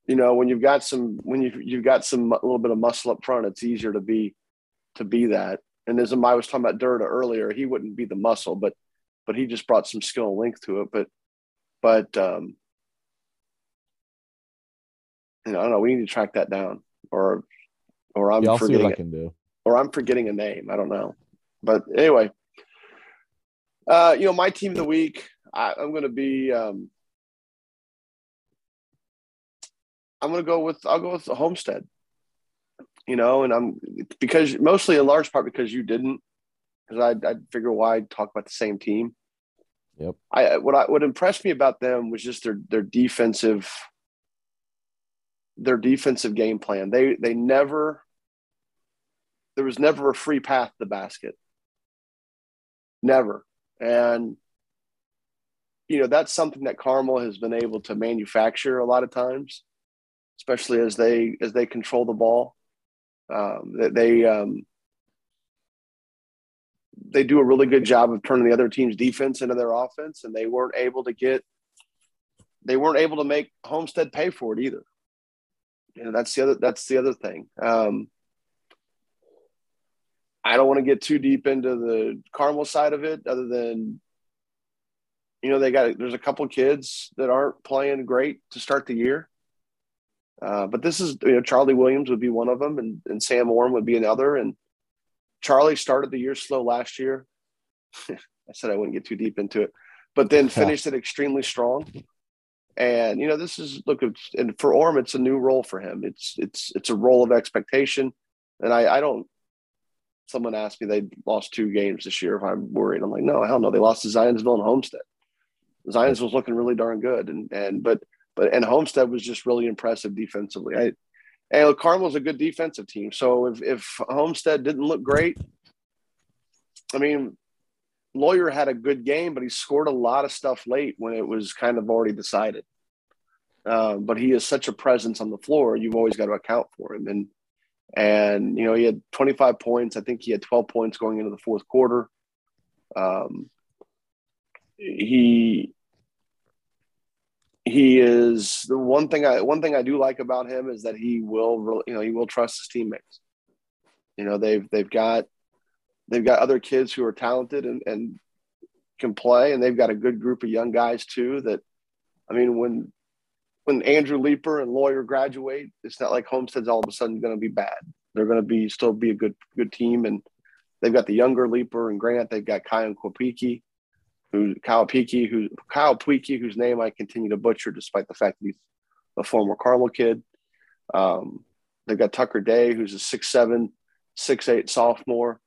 You know, when you've got some when you've, you've got some a little bit of muscle up front, it's easier to be to be that. And as I was talking about Durda earlier, he wouldn't be the muscle, but but he just brought some skill and length to it. But but um you know, I don't know, we need to track that down or or I'm yeah, forgetting I can do. or I'm forgetting a name. I don't know. But anyway, uh, you know, my team of the week, I, I'm going to be, um, I'm going to go with, I'll go with the Homestead, you know, and I'm because mostly in large part because you didn't, because I, I figure why talk about the same team. Yep. I, what I, what impressed me about them was just their, their defensive, their defensive game plan. They, they never, there was never a free path to the basket. Never. And you know, that's something that Carmel has been able to manufacture a lot of times, especially as they as they control the ball. Um, that they um, they do a really good job of turning the other team's defense into their offense, and they weren't able to get they weren't able to make Homestead pay for it either. You know, that's the other that's the other thing. Um, I don't want to get too deep into the Carmel side of it, other than you know they got there's a couple kids that aren't playing great to start the year. Uh, but this is you know Charlie Williams would be one of them, and, and Sam Orm would be another. And Charlie started the year slow last year. I said I wouldn't get too deep into it, but then finished it extremely strong. And you know this is look, and for Orm, it's a new role for him. It's it's it's a role of expectation, and I I don't someone asked me they lost two games this year if I'm worried. I'm like, no, hell no. They lost to Zionsville and Homestead. Zionsville was looking really darn good. And and but but and Homestead was just really impressive defensively. I and look, Carmel's a good defensive team. So if if Homestead didn't look great, I mean, Loyer had a good game, but he scored a lot of stuff late when it was kind of already decided. Um, but he is such a presence on the floor. You've always got to account for him. And and you know he had 25 points. I think he had 12 points going into the fourth quarter. Um, he he is the one thing I one thing I do like about him is that he will you know he will trust his teammates. You know they've they've got they've got other kids who are talented and, and can play, and they've got a good group of young guys too. That I mean when when Andrew Leeper and Loyer graduate, it's not like Homestead's all of a sudden going to be bad. They're going to be still be a good good team, and they've got the younger Leeper and Grant. They've got Kyan Kwapiki, who Kyle Peaky, who Kyle Tweaky, whose name I continue to butcher despite the fact that he's a former Carmel kid. Um, they've got Tucker Day, who's a six seven, six eight sophomore,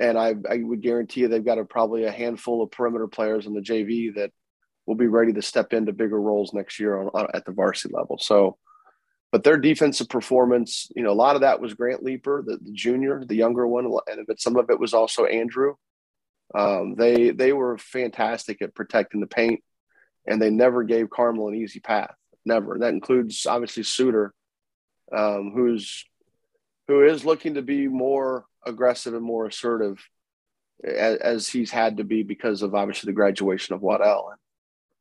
and I, I would guarantee you they've got a, probably a handful of perimeter players on the JV that will be ready to step into bigger roles next year on, on, at the varsity level. So, but their defensive performance, you know, a lot of that was Grant Leaper, the, the junior, the younger one, and but some of it was also Andrew. Um, they they were fantastic at protecting the paint, and they never gave Carmel an easy path. Never. That includes obviously Suter, um, who's who is looking to be more aggressive and more assertive as, as he's had to be because of obviously the graduation of Waddell.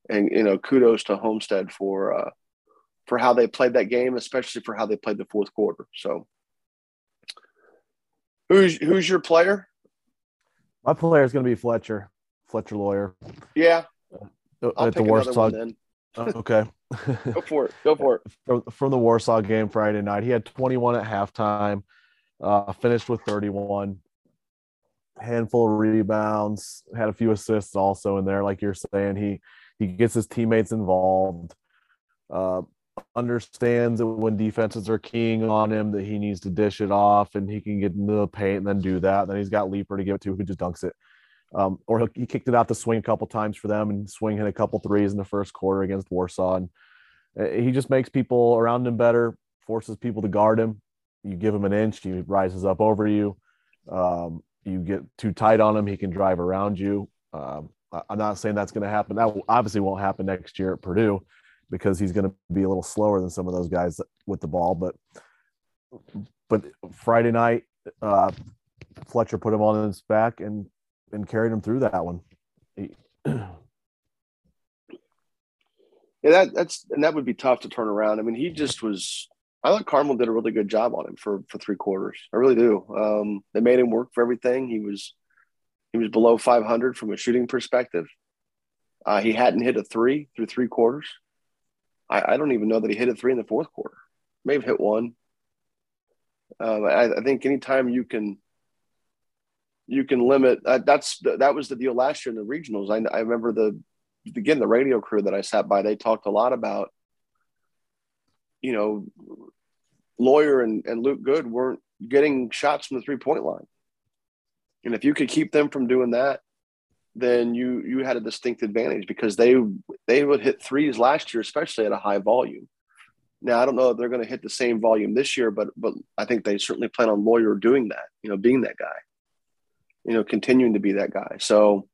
And, you know, kudos to Homestead for uh, for how they played that game, especially for how they played the fourth quarter. So, who's who's your player? My player is going to be Fletcher, Fletcher Loyer. Yeah, Uh, I'll at the Warsaw. Uh, okay. Go for it. Go for it. from, from the Warsaw game Friday night. He had 21 at halftime, uh, finished with 31, handful of rebounds, had a few assists also in there. Like you're saying, he he gets his teammates involved, uh, understands that when defenses are keying on him that he needs to dish it off and he can get into the paint and then do that. Then he's got Leaper to give it to who just dunks it. Um, or he kicked it out the swing a couple times for them and swing hit a couple threes in the first quarter against Warsaw. And uh, he just makes people around him better, forces people to guard him. You give him an inch, he rises up over you. Um, you get too tight on him, he can drive around you. Um, I'm not saying that's going to happen. That obviously won't happen next year at Purdue because he's going to be a little slower than some of those guys with the ball. But but Friday night, uh, Fletcher put him on his back and and carried him through that one. yeah, that that's and that would be tough to turn around. I mean, he just was. I thought Carmel did a really good job on him for for three quarters. I really do. Um, they made him work for everything. He was he was below 500 from a shooting perspective. Uh, he hadn't hit a three through three quarters. I, I, don't even know that he hit a three in the fourth quarter. May have hit one. Um, I, I, think anytime you can you can limit uh, that's that was the deal last year in the regionals. I, I remember the again the radio crew that I sat by. They talked a lot about you know Loyer and, and Luke Good weren't getting shots from the three point line. And if you could keep them from doing that, then you you had a distinct advantage because they they would hit threes last year, especially at a high volume. Now I don't know if they're going to hit the same volume this year, but but I think they certainly plan on Loyer doing that. You know, being that guy. You know, continuing to be that guy. So,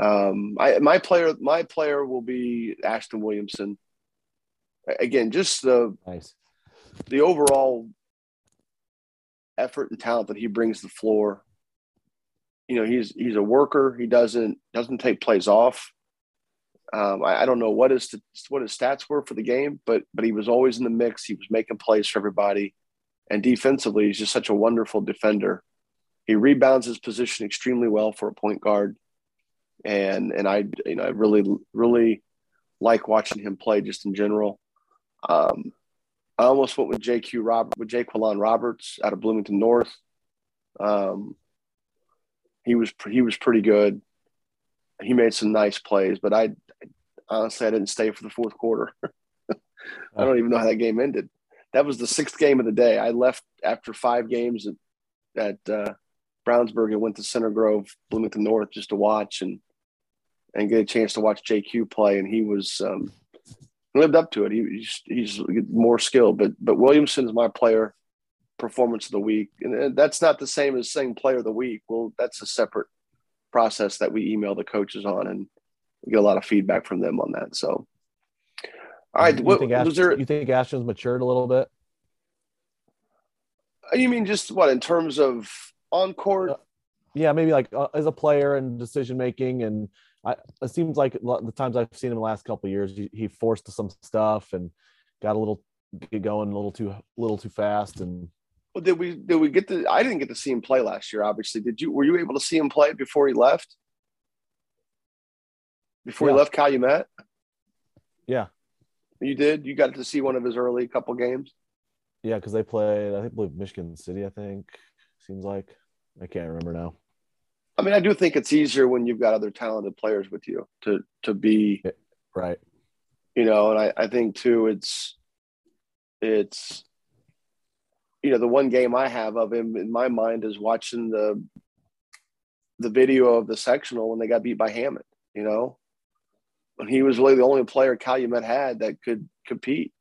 um, I my player my player will be Ashton Williamson. Again, just the nice. the overall effort and talent that he brings to the floor you know he's he's a worker. He doesn't doesn't take plays off. Um, I, I, don't know what his what his stats were for the game, but but he was always in the mix. He was making plays for everybody, and defensively, he's just such a wonderful defender. He rebounds his position extremely well for a point guard, and and I you know I really really like watching him play just in general. Um, I almost went with JQ Rob with Jaqueline Roberts out of Bloomington North. Um, he was he was pretty good. He made some nice plays, but I honestly I didn't stay for the fourth quarter. I don't even know how that game ended. That was the sixth game of the day. I left after five games at, at uh, Brownsburg and went to Center Grove, Bloomington North, just to watch and and get a chance to watch JQ play. And he was um, lived up to it. He, he's he's more skilled, but but Williamson is my player performance of the week. And that's not the same as saying player of the week. Well, that's a separate process that we email the coaches on and we get a lot of feedback from them on that. So, all right. You, what, think, Ashton, there, you think Ashton's matured a little bit? Uh, you mean just what in terms of on court? Uh, yeah, maybe like uh, as a player and decision making, and I, it seems like the times I've seen him the last couple years, he, he, forced some stuff and got a little get going a little too little too fast, and well, did we did we get to? I didn't get to see him play last year. Obviously, did you? Were you able to see him play before he left? Before yeah. he left Calumet? Yeah, you did. You got to see one of his early couple games. Yeah, because they played. I think believe Michigan City. I think seems like I can't remember now. I mean, I do think it's easier when you've got other talented players with you to to be right. You know, and I, I think too, it's it's you know, the one game I have of him in my mind is watching the the video of the sectional when they got beat by Hammond, you know, when he was really the only player Calumet had that could compete.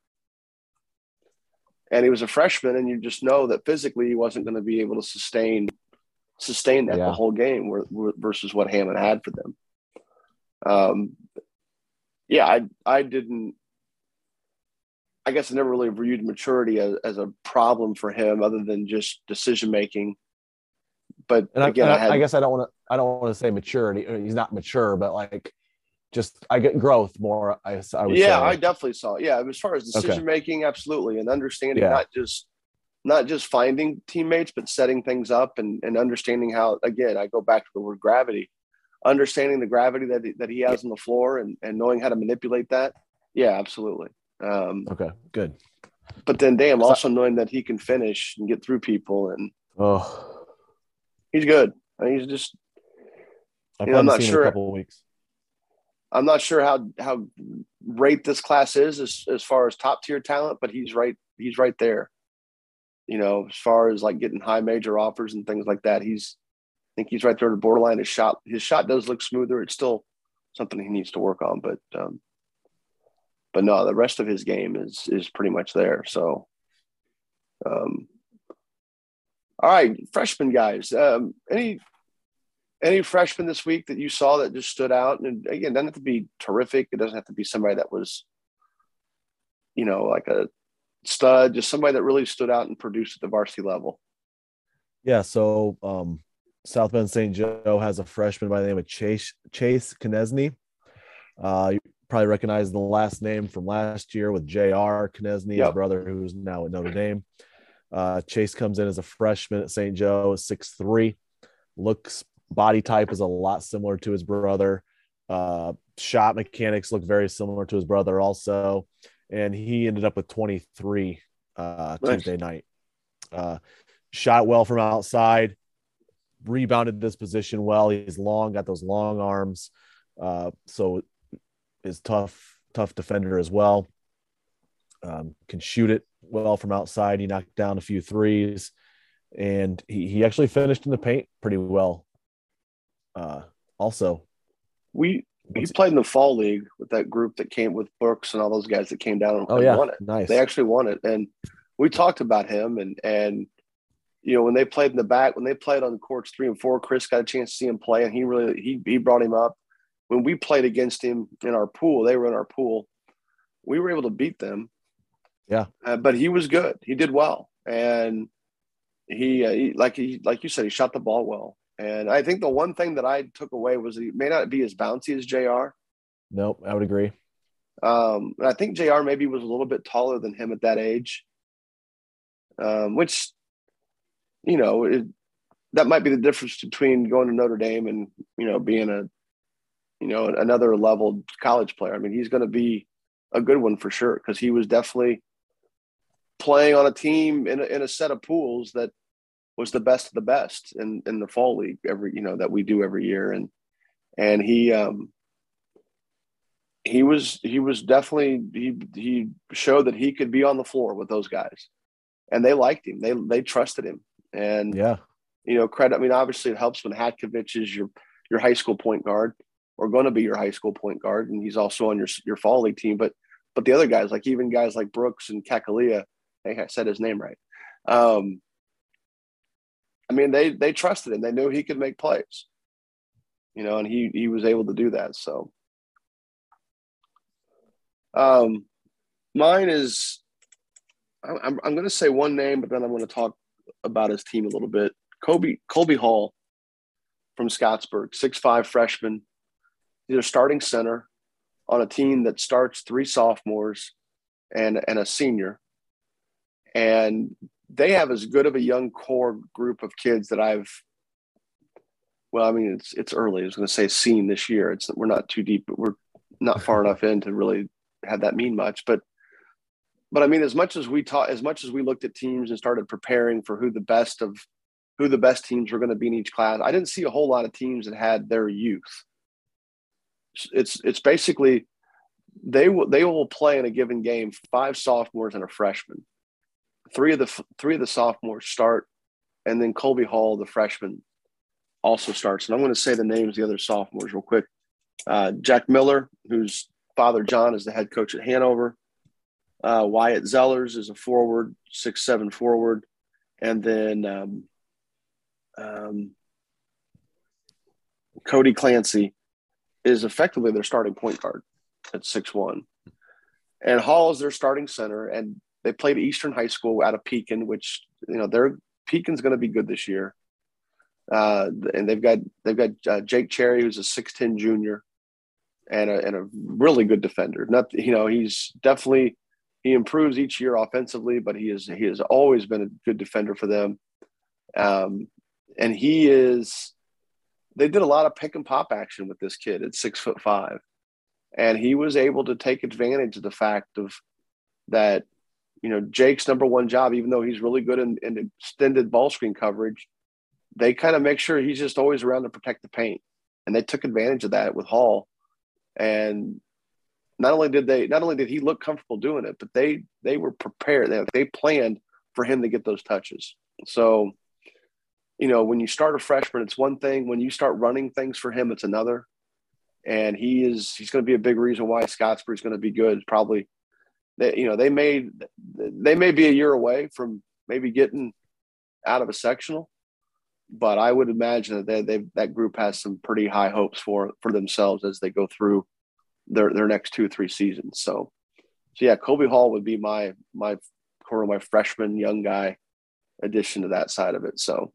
And he was a freshman, and you just know that physically he wasn't going to be able to sustain sustain that yeah. the whole game versus what Hammond had for them. Um, yeah, I I didn't I guess I never really viewed maturity as, as a problem for him, other than just decision making. But and again, I, I, had, I, guess I don't want to. I don't want to say maturity. Uh, he's not mature, but like, just I get growth more. I, I would. Yeah, say. I definitely saw. Yeah, as far as decision okay. making, absolutely, and understanding yeah. not just not just finding teammates, but setting things up and and understanding how. Again, I go back to the word gravity. Understanding the gravity that he, that he has on the floor and and knowing how to manipulate that. Yeah, absolutely. Um, okay, good. But then, damn, also knowing that he can finish and get through people, and oh, he's good. I mean, he's just. I've you know, I'm not sure. a couple of weeks. I'm not sure how how great this class is as as far as top tier talent, but he's right. He's right there. You know, as far as like getting high major offers and things like that, he's I think he's right there at the borderline. His shot, his shot does look smoother. It's still something he needs to work on, but um, but no, the rest of his game is is pretty much there. So, um, all right, freshman guys, um, any any freshman this week that you saw that just stood out? And again, doesn't have to be terrific. It doesn't have to be somebody that was, you know, like a stud, just somebody that really stood out and produced at the varsity level. Yeah. So um, South Bend St. Joe has a freshman by the name of Chase Chase Konieczny. Uh, probably recognize the last name from last year with J.R. Konieczny, yep. his brother, who's now at Notre Dame. Uh, Chase comes in as a freshman at St. Joe, six three, looks body type is a lot similar to his brother. Uh, shot mechanics look very similar to his brother also, and he ended up with 23 uh, nice. Tuesday night. Uh, shot well from outside, rebounded this position well. He's long, got those long arms, uh, so is tough, tough defender as well. Um, can shoot it well from outside. He knocked down a few threes, and he, he actually finished in the paint pretty well. Uh, also, we we played in the fall league with that group that came with Brooks and all those guys that came down and oh, yeah. won it. Nice. They actually won it, and we talked about him and and you know, when they played in the back, when they played on the courts three and four, Chris got a chance to see him play, and he really he he brought him up. When we played against him in our pool, they were in our pool. We were able to beat them. Yeah, uh, but he was good. He did well, and he, uh, he like he like you said, he shot the ball well. And I think the one thing that I took away was he may not be as bouncy as Jr. Nope, I would agree. Um, I think Jr. maybe was a little bit taller than him at that age, um, which you know, it, that might be the difference between going to Notre Dame and, you know, being a, you know, another level college player. I mean, he's going to be a good one for sure because he was definitely playing on a team in a, in a set of pools that was the best of the best in, in the fall league every, you know, that we do every year. And, and he, um, he was, he was definitely, he, he showed that he could be on the floor with those guys and they liked him. They, they trusted him. And yeah, you know, credit. I mean, obviously, it helps when Hatkovich is your your high school point guard or going to be your high school point guard, and he's also on your your fall league team. But but the other guys, like even guys like Brooks and Kakalia, hey, I said his name right. Um, I mean, they they trusted him. They knew he could make plays. You know, and he he was able to do that. So, um, mine is I'm I'm going to say one name, but then I'm going to talk about his team a little bit. Kobe Colby Hall from Scottsburg, six five freshman. A starting center on a team that starts three sophomores and and a senior. And they have as good of a young core group of kids that I've well, I mean it's it's early. I was going to say seen this year. It's we're not too deep, but we're not far enough in to really have that mean much. But but I mean, as much as we taught, as much as we looked at teams and started preparing for who the best of who the best teams were going to be in each class, I didn't see a whole lot of teams that had their youth. It's it's basically they will they will play in a given game five sophomores and a freshman. Three of the three of the sophomores start, and then Colby Hall, the freshman, also starts. And I'm going to say the names of the other sophomores real quick. Uh, Jack Miller, whose father John is the head coach at Hanover. Uh, Wyatt Zellers is a forward, six seven forward, and then um, um, Cody Clancy is effectively their starting point guard at six one, and Hall is their starting center. And they played Eastern High School out of Pekin, which you know they're Pekin's going to be good this year. Uh, and they've got they've got uh, Jake Cherry, who's a six ten junior, and a, and a really good defender. Not you know he's definitely he improves each year offensively, but he is he has always been a good defender for them. Um, and he is they did a lot of pick and pop action with this kid at six foot five. And he was able to take advantage of the fact of that, you know, Jake's number one job, even though he's really good in, in extended ball screen coverage, they kind of make sure he's just always around to protect the paint. And they took advantage of that with Hall. And not only did they not only did he look comfortable doing it, but they they were prepared. They, they planned for him to get those touches. So you know, when you start a freshman, it's one thing. When you start running things for him, it's another. And he is he's going to be a big reason why Scottsburg's going to be good. Probably, they, you know, they may they may be a year away from maybe getting out of a sectional, but I would imagine that they, that group has some pretty high hopes for for themselves as they go through their their next two or three seasons. So, so yeah, Kobe Hall would be my my of my freshman young guy addition to that side of it. So,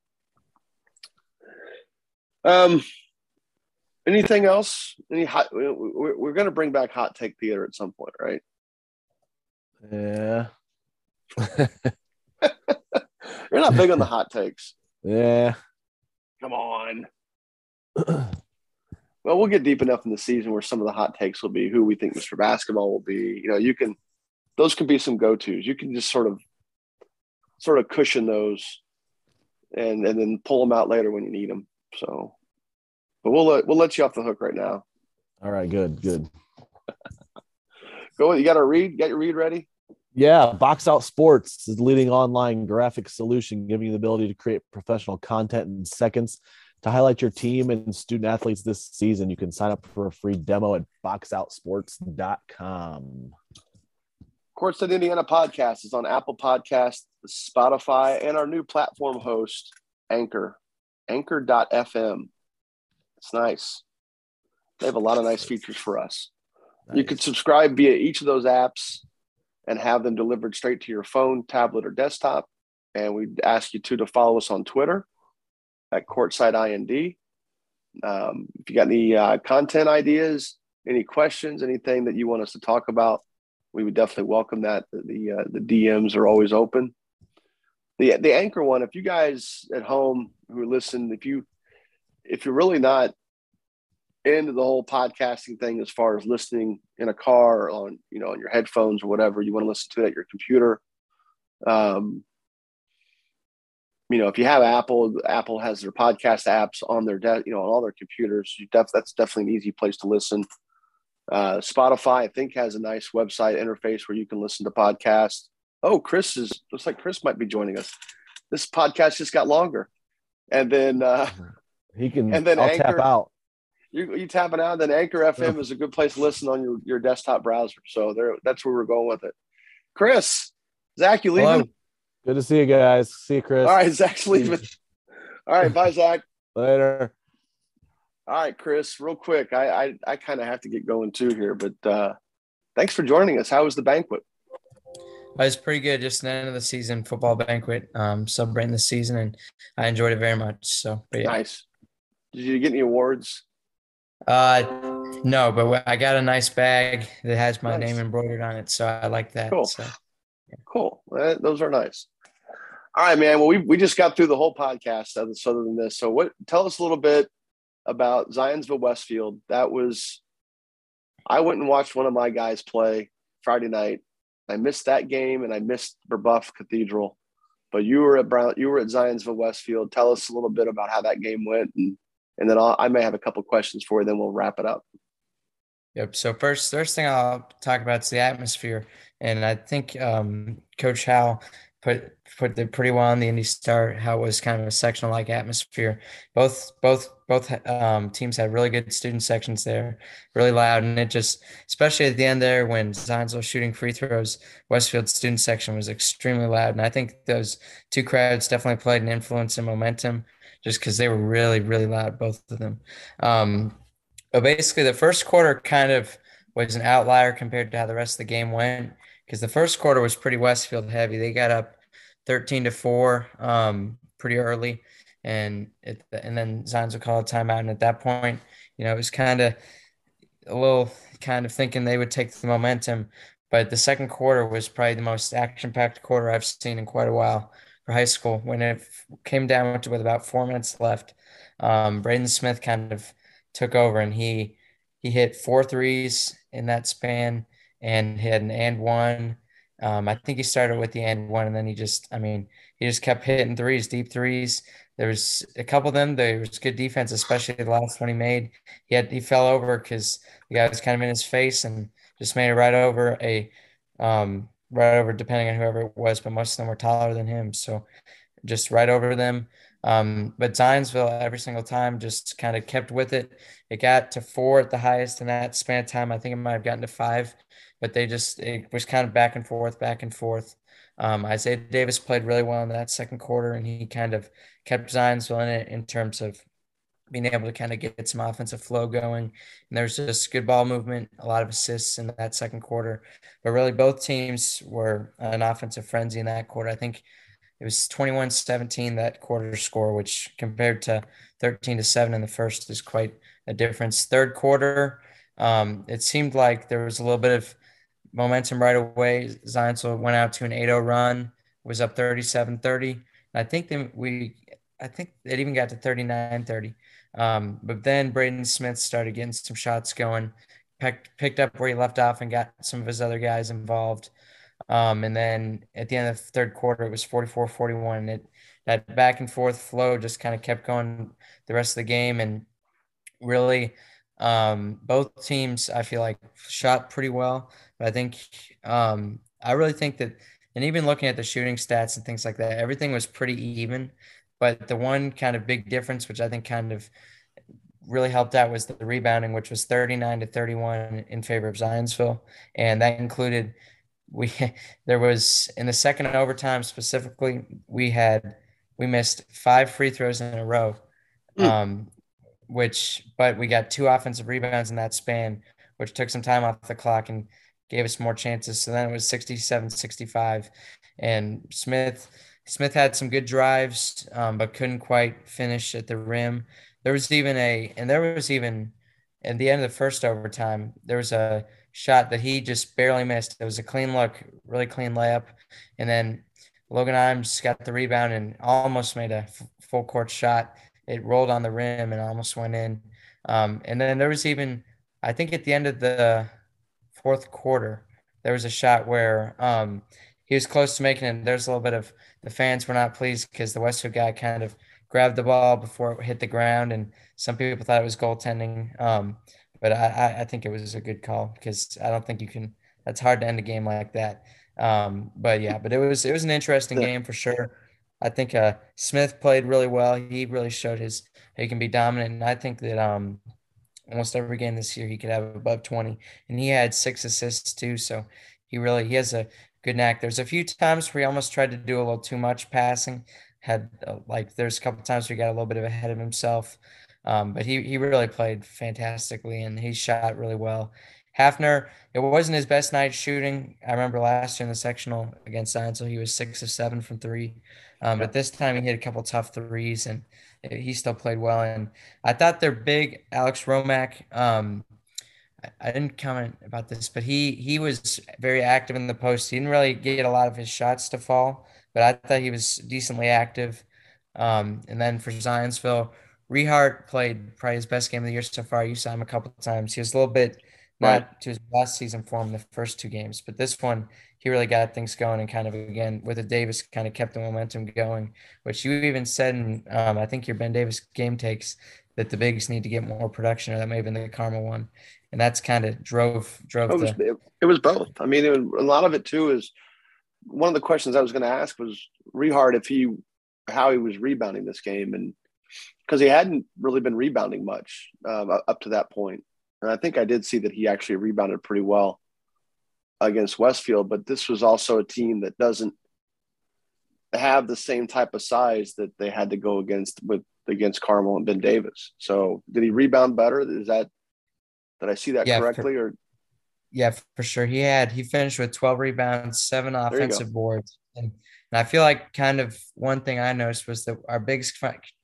um, anything else? Any hot? We're, we're going to bring back hot take theater at some point, right? Yeah. You're not big on the hot takes. Yeah. Come on. well, we'll get deep enough in the season where some of the hot takes will be who we think Mr. Basketball will be. You know, you can those can be some go-tos. You can just sort of sort of cushion those and and then pull them out later when you need them. So, but we'll let we'll let you off the hook right now. All right, good, good. Go. You got to read. Got your read ready. Yeah, Box Out Sports is leading online graphic solution, giving you the ability to create professional content in seconds to highlight your team and student athletes this season. You can sign up for a free demo at boxoutsports.com. Courtside Indiana podcast is on Apple Podcast, Spotify, and our new platform host, Anchor, anchor.fm. It's nice. They have a lot of nice features for us. Nice. You can subscribe via each of those apps and have them delivered straight to your phone, tablet, or desktop. And we ask you to to follow us on Twitter at Courtside IND. Um, if you got any uh, content ideas, any questions, anything that you want us to talk about, we would definitely welcome that. The uh, the DMs are always open. The the anchor one, if you guys at home who listen, if you if you're really not into the whole podcasting thing as far as listening in a car or on you know on your headphones or whatever you want to listen to it at your computer um you know if you have apple apple has their podcast apps on their de- you know on all their computers def- that's definitely an easy place to listen uh, Spotify, I think, has a nice website interface where you can listen to podcasts. Oh, Chris is looks like Chris might be joining us. This podcast just got longer, and then uh, he can. And then I'll Anchor, tap out. You you tap it out. Then Anchor FM is a good place to listen on your, your desktop browser. So there, that's where we're going with it. Chris, Zach, you leaving? Hello. Good to see you guys. See you, Chris. All right, Zach's leaving. All right, bye, Zach. Later. All right, Chris, real quick. I I, I kind of have to get going too here, but uh, thanks for joining us. How was the banquet? It was pretty good. Just the end of the season football banquet, um, celebrating the season, and I enjoyed it very much. So, yeah. nice. Did you get any awards? Uh, no, but I got a nice bag that has my nice. name embroidered on it, so I like that. Cool. So, yeah. Cool. those are nice. All right, man. Well, we we just got through the whole podcast other than this. So, what? Tell us a little bit about Zionsville Westfield. That was I went and watched one of my guys play Friday night. I missed that game and I missed Brebeuf Cathedral. But you were at Brown, you were at Zionsville Westfield. Tell us a little bit about how that game went, and and then I'll, i may have a couple questions for you. Then we'll wrap it up. Yep. So first, first thing I'll talk about is the atmosphere, and I think um, Coach Howe put put it pretty well on the Indy Star. How it was kind of a sectional like atmosphere. Both both both um, teams had really good student sections there, really loud, and it just especially at the end there when Zions was shooting free throws, Westfield student section was extremely loud, and I think those two crowds definitely played an influence and momentum just because they were really really loud, both of them. Um, but basically, the first quarter kind of was an outlier compared to how the rest of the game went because the first quarter was pretty Westfield heavy. They got up 13 to 4 um, pretty early. And it, and then Zions would call a timeout. And at that point, you know, it was kind of a little kind of thinking they would take the momentum. But the second quarter was probably the most action packed quarter I've seen in quite a while for high school. When it came down to with about four minutes left, um, Braden Smith kind of took over and he he hit four threes in that span and had an and one. Um, I think he started with the and one, and then he just, I mean, he just kept hitting threes, deep threes. There was a couple of them. There was good defense, especially the last one he made. He had he fell over because the guy was kind of in his face and just made it right over a, um, right over depending on whoever it was, but most of them were taller than him. So just right over them. Um, but Zionsville every single time just kind of kept with it. It got to four at the highest in that span of time. I think it might have gotten to five, but they just it was kind of back and forth, back and forth. Um, Isaiah Davis played really well in that second quarter, and he kind of kept Zionsville in it in terms of being able to kind of get some offensive flow going. And there's just good ball movement, a lot of assists in that second quarter. But really, both teams were an offensive frenzy in that quarter. I think it was 21 17 that quarter score, which compared to 13 to 7 in the first is quite a difference. Third quarter, um, it seemed like there was a little bit of momentum right away. Zionsville went out to an 8 0 run, was up 37 30. I think then we, I think it even got to 39 30. Um, but then Braden Smith started getting some shots going, picked, picked up where he left off and got some of his other guys involved. Um, and then at the end of the third quarter, it was 44 41. It that back and forth flow just kind of kept going the rest of the game. And really, um, both teams, I feel like, shot pretty well. But I think, um, I really think that, and even looking at the shooting stats and things like that, everything was pretty even. But the one kind of big difference, which I think kind of really helped out, was the rebounding, which was 39 to 31 in favor of Zionsville. And that included we there was in the second overtime specifically we had we missed five free throws in a row mm. um, which but we got two offensive rebounds in that span which took some time off the clock and gave us more chances so then it was 67 65 and smith smith had some good drives um, but couldn't quite finish at the rim there was even a and there was even at the end of the first overtime there was a shot that he just barely missed. It was a clean look, really clean layup. And then Logan Imes got the rebound and almost made a f- full court shot. It rolled on the rim and almost went in. Um, and then there was even, I think at the end of the fourth quarter, there was a shot where um, he was close to making it. There's a little bit of the fans were not pleased because the Westwood guy kind of grabbed the ball before it hit the ground, and some people thought it was goaltending. Um, but I, I think it was a good call because I don't think you can. That's hard to end a game like that. Um, but yeah, but it was it was an interesting game for sure. I think uh, Smith played really well. He really showed his he can be dominant, and I think that um, almost every game this year he could have above twenty, and he had six assists too. So he really he has a good knack. There's a few times where he almost tried to do a little too much passing. Had uh, like there's a couple times where he got a little bit of ahead of himself. Um, but he he really played fantastically and he shot really well. Hafner, it wasn't his best night shooting. I remember last year in the sectional against so he was six of seven from three. Um, but this time he hit a couple tough threes and he still played well. And I thought their big Alex Romack, um, I didn't comment about this, but he he was very active in the post. He didn't really get a lot of his shots to fall, but I thought he was decently active. Um, and then for Zionsville, Rehart played probably his best game of the year so far. You saw him a couple of times. He was a little bit not right. to his last season form the first two games, but this one he really got things going and kind of again with the Davis kind of kept the momentum going. Which you even said in um, I think your Ben Davis game takes that the bigs need to get more production, or that may have been the Carmel one, and that's kind of drove drove. It was, the, it, was both. I mean, was, a lot of it too is one of the questions I was going to ask was Rehard if he how he was rebounding this game and because he hadn't really been rebounding much um, up to that point. And I think I did see that he actually rebounded pretty well against Westfield, but this was also a team that doesn't have the same type of size that they had to go against with against Carmel and Ben Davis. So did he rebound better? Is that did I see that yeah, correctly for, or yeah, for sure. He had he finished with 12 rebounds, seven offensive boards, and and I feel like kind of one thing I noticed was that our bigs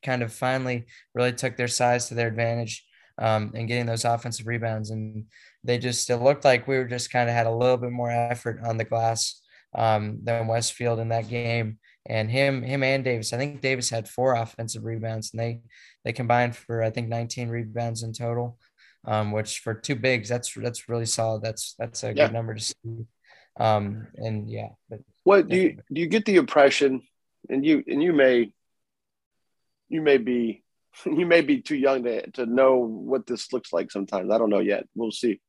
kind of finally really took their size to their advantage um, and getting those offensive rebounds. And they just, it looked like we were just kind of had a little bit more effort on the glass um, than Westfield in that game. And him, him and Davis, I think Davis had four offensive rebounds and they, they combined for, I think 19 rebounds in total. Um, which for two bigs, that's, that's really solid. That's, that's a yeah. good number to see. Um, and yeah, but what do you do you get the impression, and you and you may you may be you may be too young to, to know what this looks like sometimes. I don't know yet. We'll see.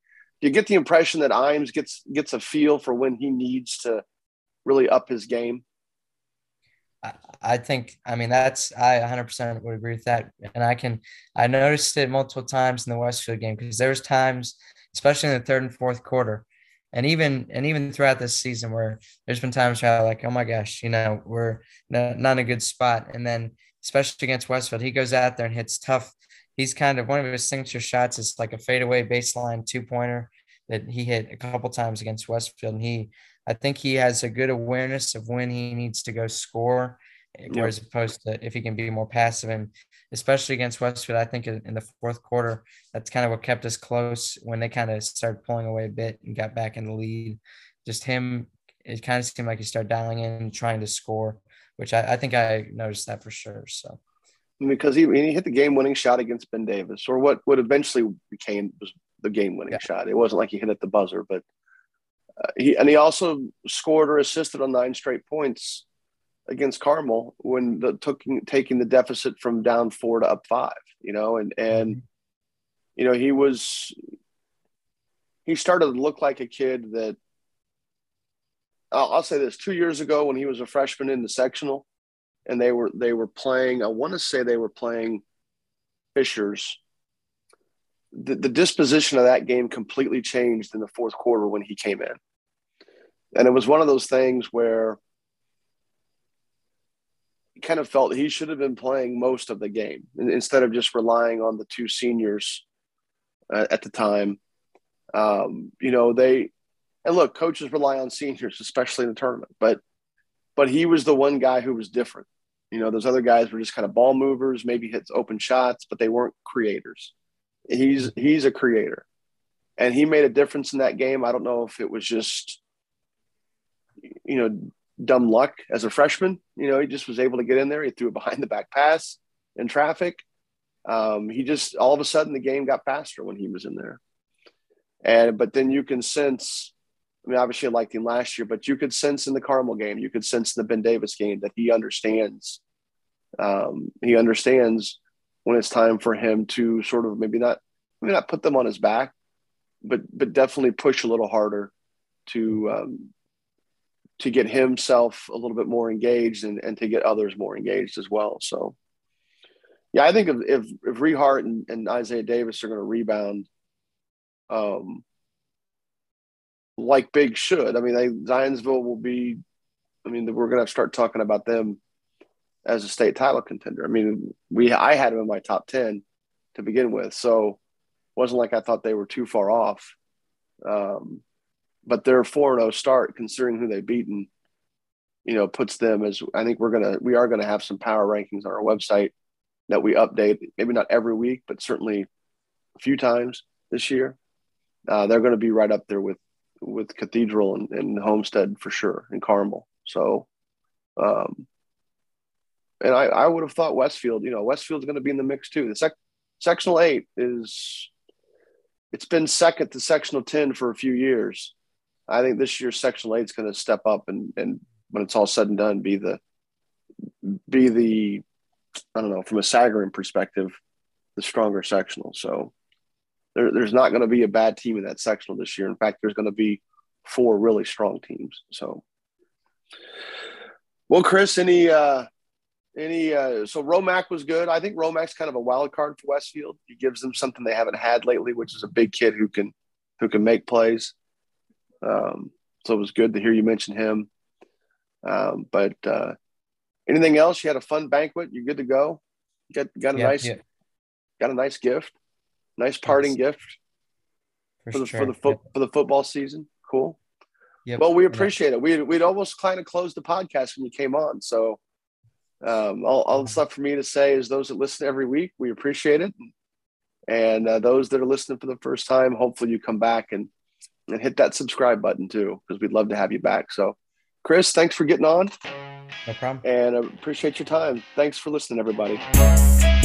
You get the impression that Imes gets gets a feel for when he needs to really up his game? I think, I mean, that's, I 100% would agree with that. And I can, I noticed it multiple times in the Westfield game because there was times, especially in the third and fourth quarter, and even, and even throughout this season where there's been times where I'm like, oh my gosh, you know, we're not in a good spot. And then, especially against Westfield, he goes out there and hits tough. He's kind of one of his signature shots is like a fadeaway baseline two pointer that he hit a couple times against Westfield. And he, I think he has a good awareness of when he needs to go score yep. as opposed to if he can be more passive and especially against Westfield, I think in the fourth quarter, that's kind of what kept us close when they kind of started pulling away a bit and got back in the lead. Just him, it kind of seemed like he started dialing in, trying to score, which I, I think I noticed that for sure. So because he, he hit the game winning shot against Ben Davis, or what would eventually became was the game winning yeah. shot. It wasn't like he hit at the buzzer, but uh, he and he also scored or assisted on nine straight points against Carmel when the took taking the deficit from down four to up five, you know, and and mm-hmm. you know he was he started to look like a kid that I'll, I'll say this two years ago when he was a freshman in the sectional and they were they were playing I want to say they were playing Fishers. The, the disposition of that game completely changed in the fourth quarter when he came in. And it was one of those things where he kind of felt he should have been playing most of the game instead of just relying on the two seniors uh, at the time. Um, you know, they and look, coaches rely on seniors, especially in the tournament, but but he was the one guy who was different. You know, those other guys were just kind of ball movers, maybe hits open shots, but they weren't creators. He's he's a creator. And he made a difference in that game. I don't know if it was just you know dumb luck as a freshman. You know, he just was able to get in there. He threw a behind the back pass in traffic. Um, he just all of a sudden the game got faster when he was in there. And but then you can sense. I mean, obviously, I liked him last year, but you could sense in the Carmel game, you could sense in the Ben Davis game that he understands. Um, he understands when it's time for him to sort of maybe not maybe not put them on his back, but but definitely push a little harder to um, to get himself a little bit more engaged and, and to get others more engaged as well. So, yeah, I think if if, if Rehart and, and Isaiah Davis are going to rebound, um, like Big should. I mean, they, Zionsville will be. I mean, we're going to start talking about them as a state title contender. I mean, we I had them in my top ten to begin with, so it wasn't like I thought they were too far off. Um, but their 4-0 start, considering who they've beaten, you know, puts them as I think we're gonna we are gonna have some power rankings on our website that we update, maybe not every week, but certainly a few times this year. Uh, they're going to be right up there with with Cathedral and, and Homestead for sure, and Carmel. So, um, and I, I would have thought Westfield, you know, Westfield's going to be in the mix too. The sec- sectional eight is, it's been second to sectional 10 for a few years. I think this year sectional Eight is going to step up and and when it's all said and done, be the be the I don't know from a Sagarin perspective, the stronger sectional. So there, there's not going to be a bad team in that sectional this year. In fact, there's going to be four really strong teams. So, well, Chris, any uh, any uh, so Romac was good. I think Romack's kind of a wild card for Westfield. He gives them something they haven't had lately, which is a big kid who can who can make plays. Um, so it was good to hear you mention him. Um, but uh, anything else? You had a fun banquet. You're good to go? Got got a yeah, nice yeah. got a nice gift, nice parting gift for, for the sure. for the fo- for the football season. Cool. Yep. Well, we appreciate it. We we'd almost kind of closed the podcast when you came on. So um, all, all that's left for me to say is those that listen every week, we appreciate it. And uh, those that are listening for the first time, hopefully you come back and and hit that subscribe button too, because we'd love to have you back. So, Chris, thanks for getting on. No problem. And I appreciate your time. Thanks for listening, everybody.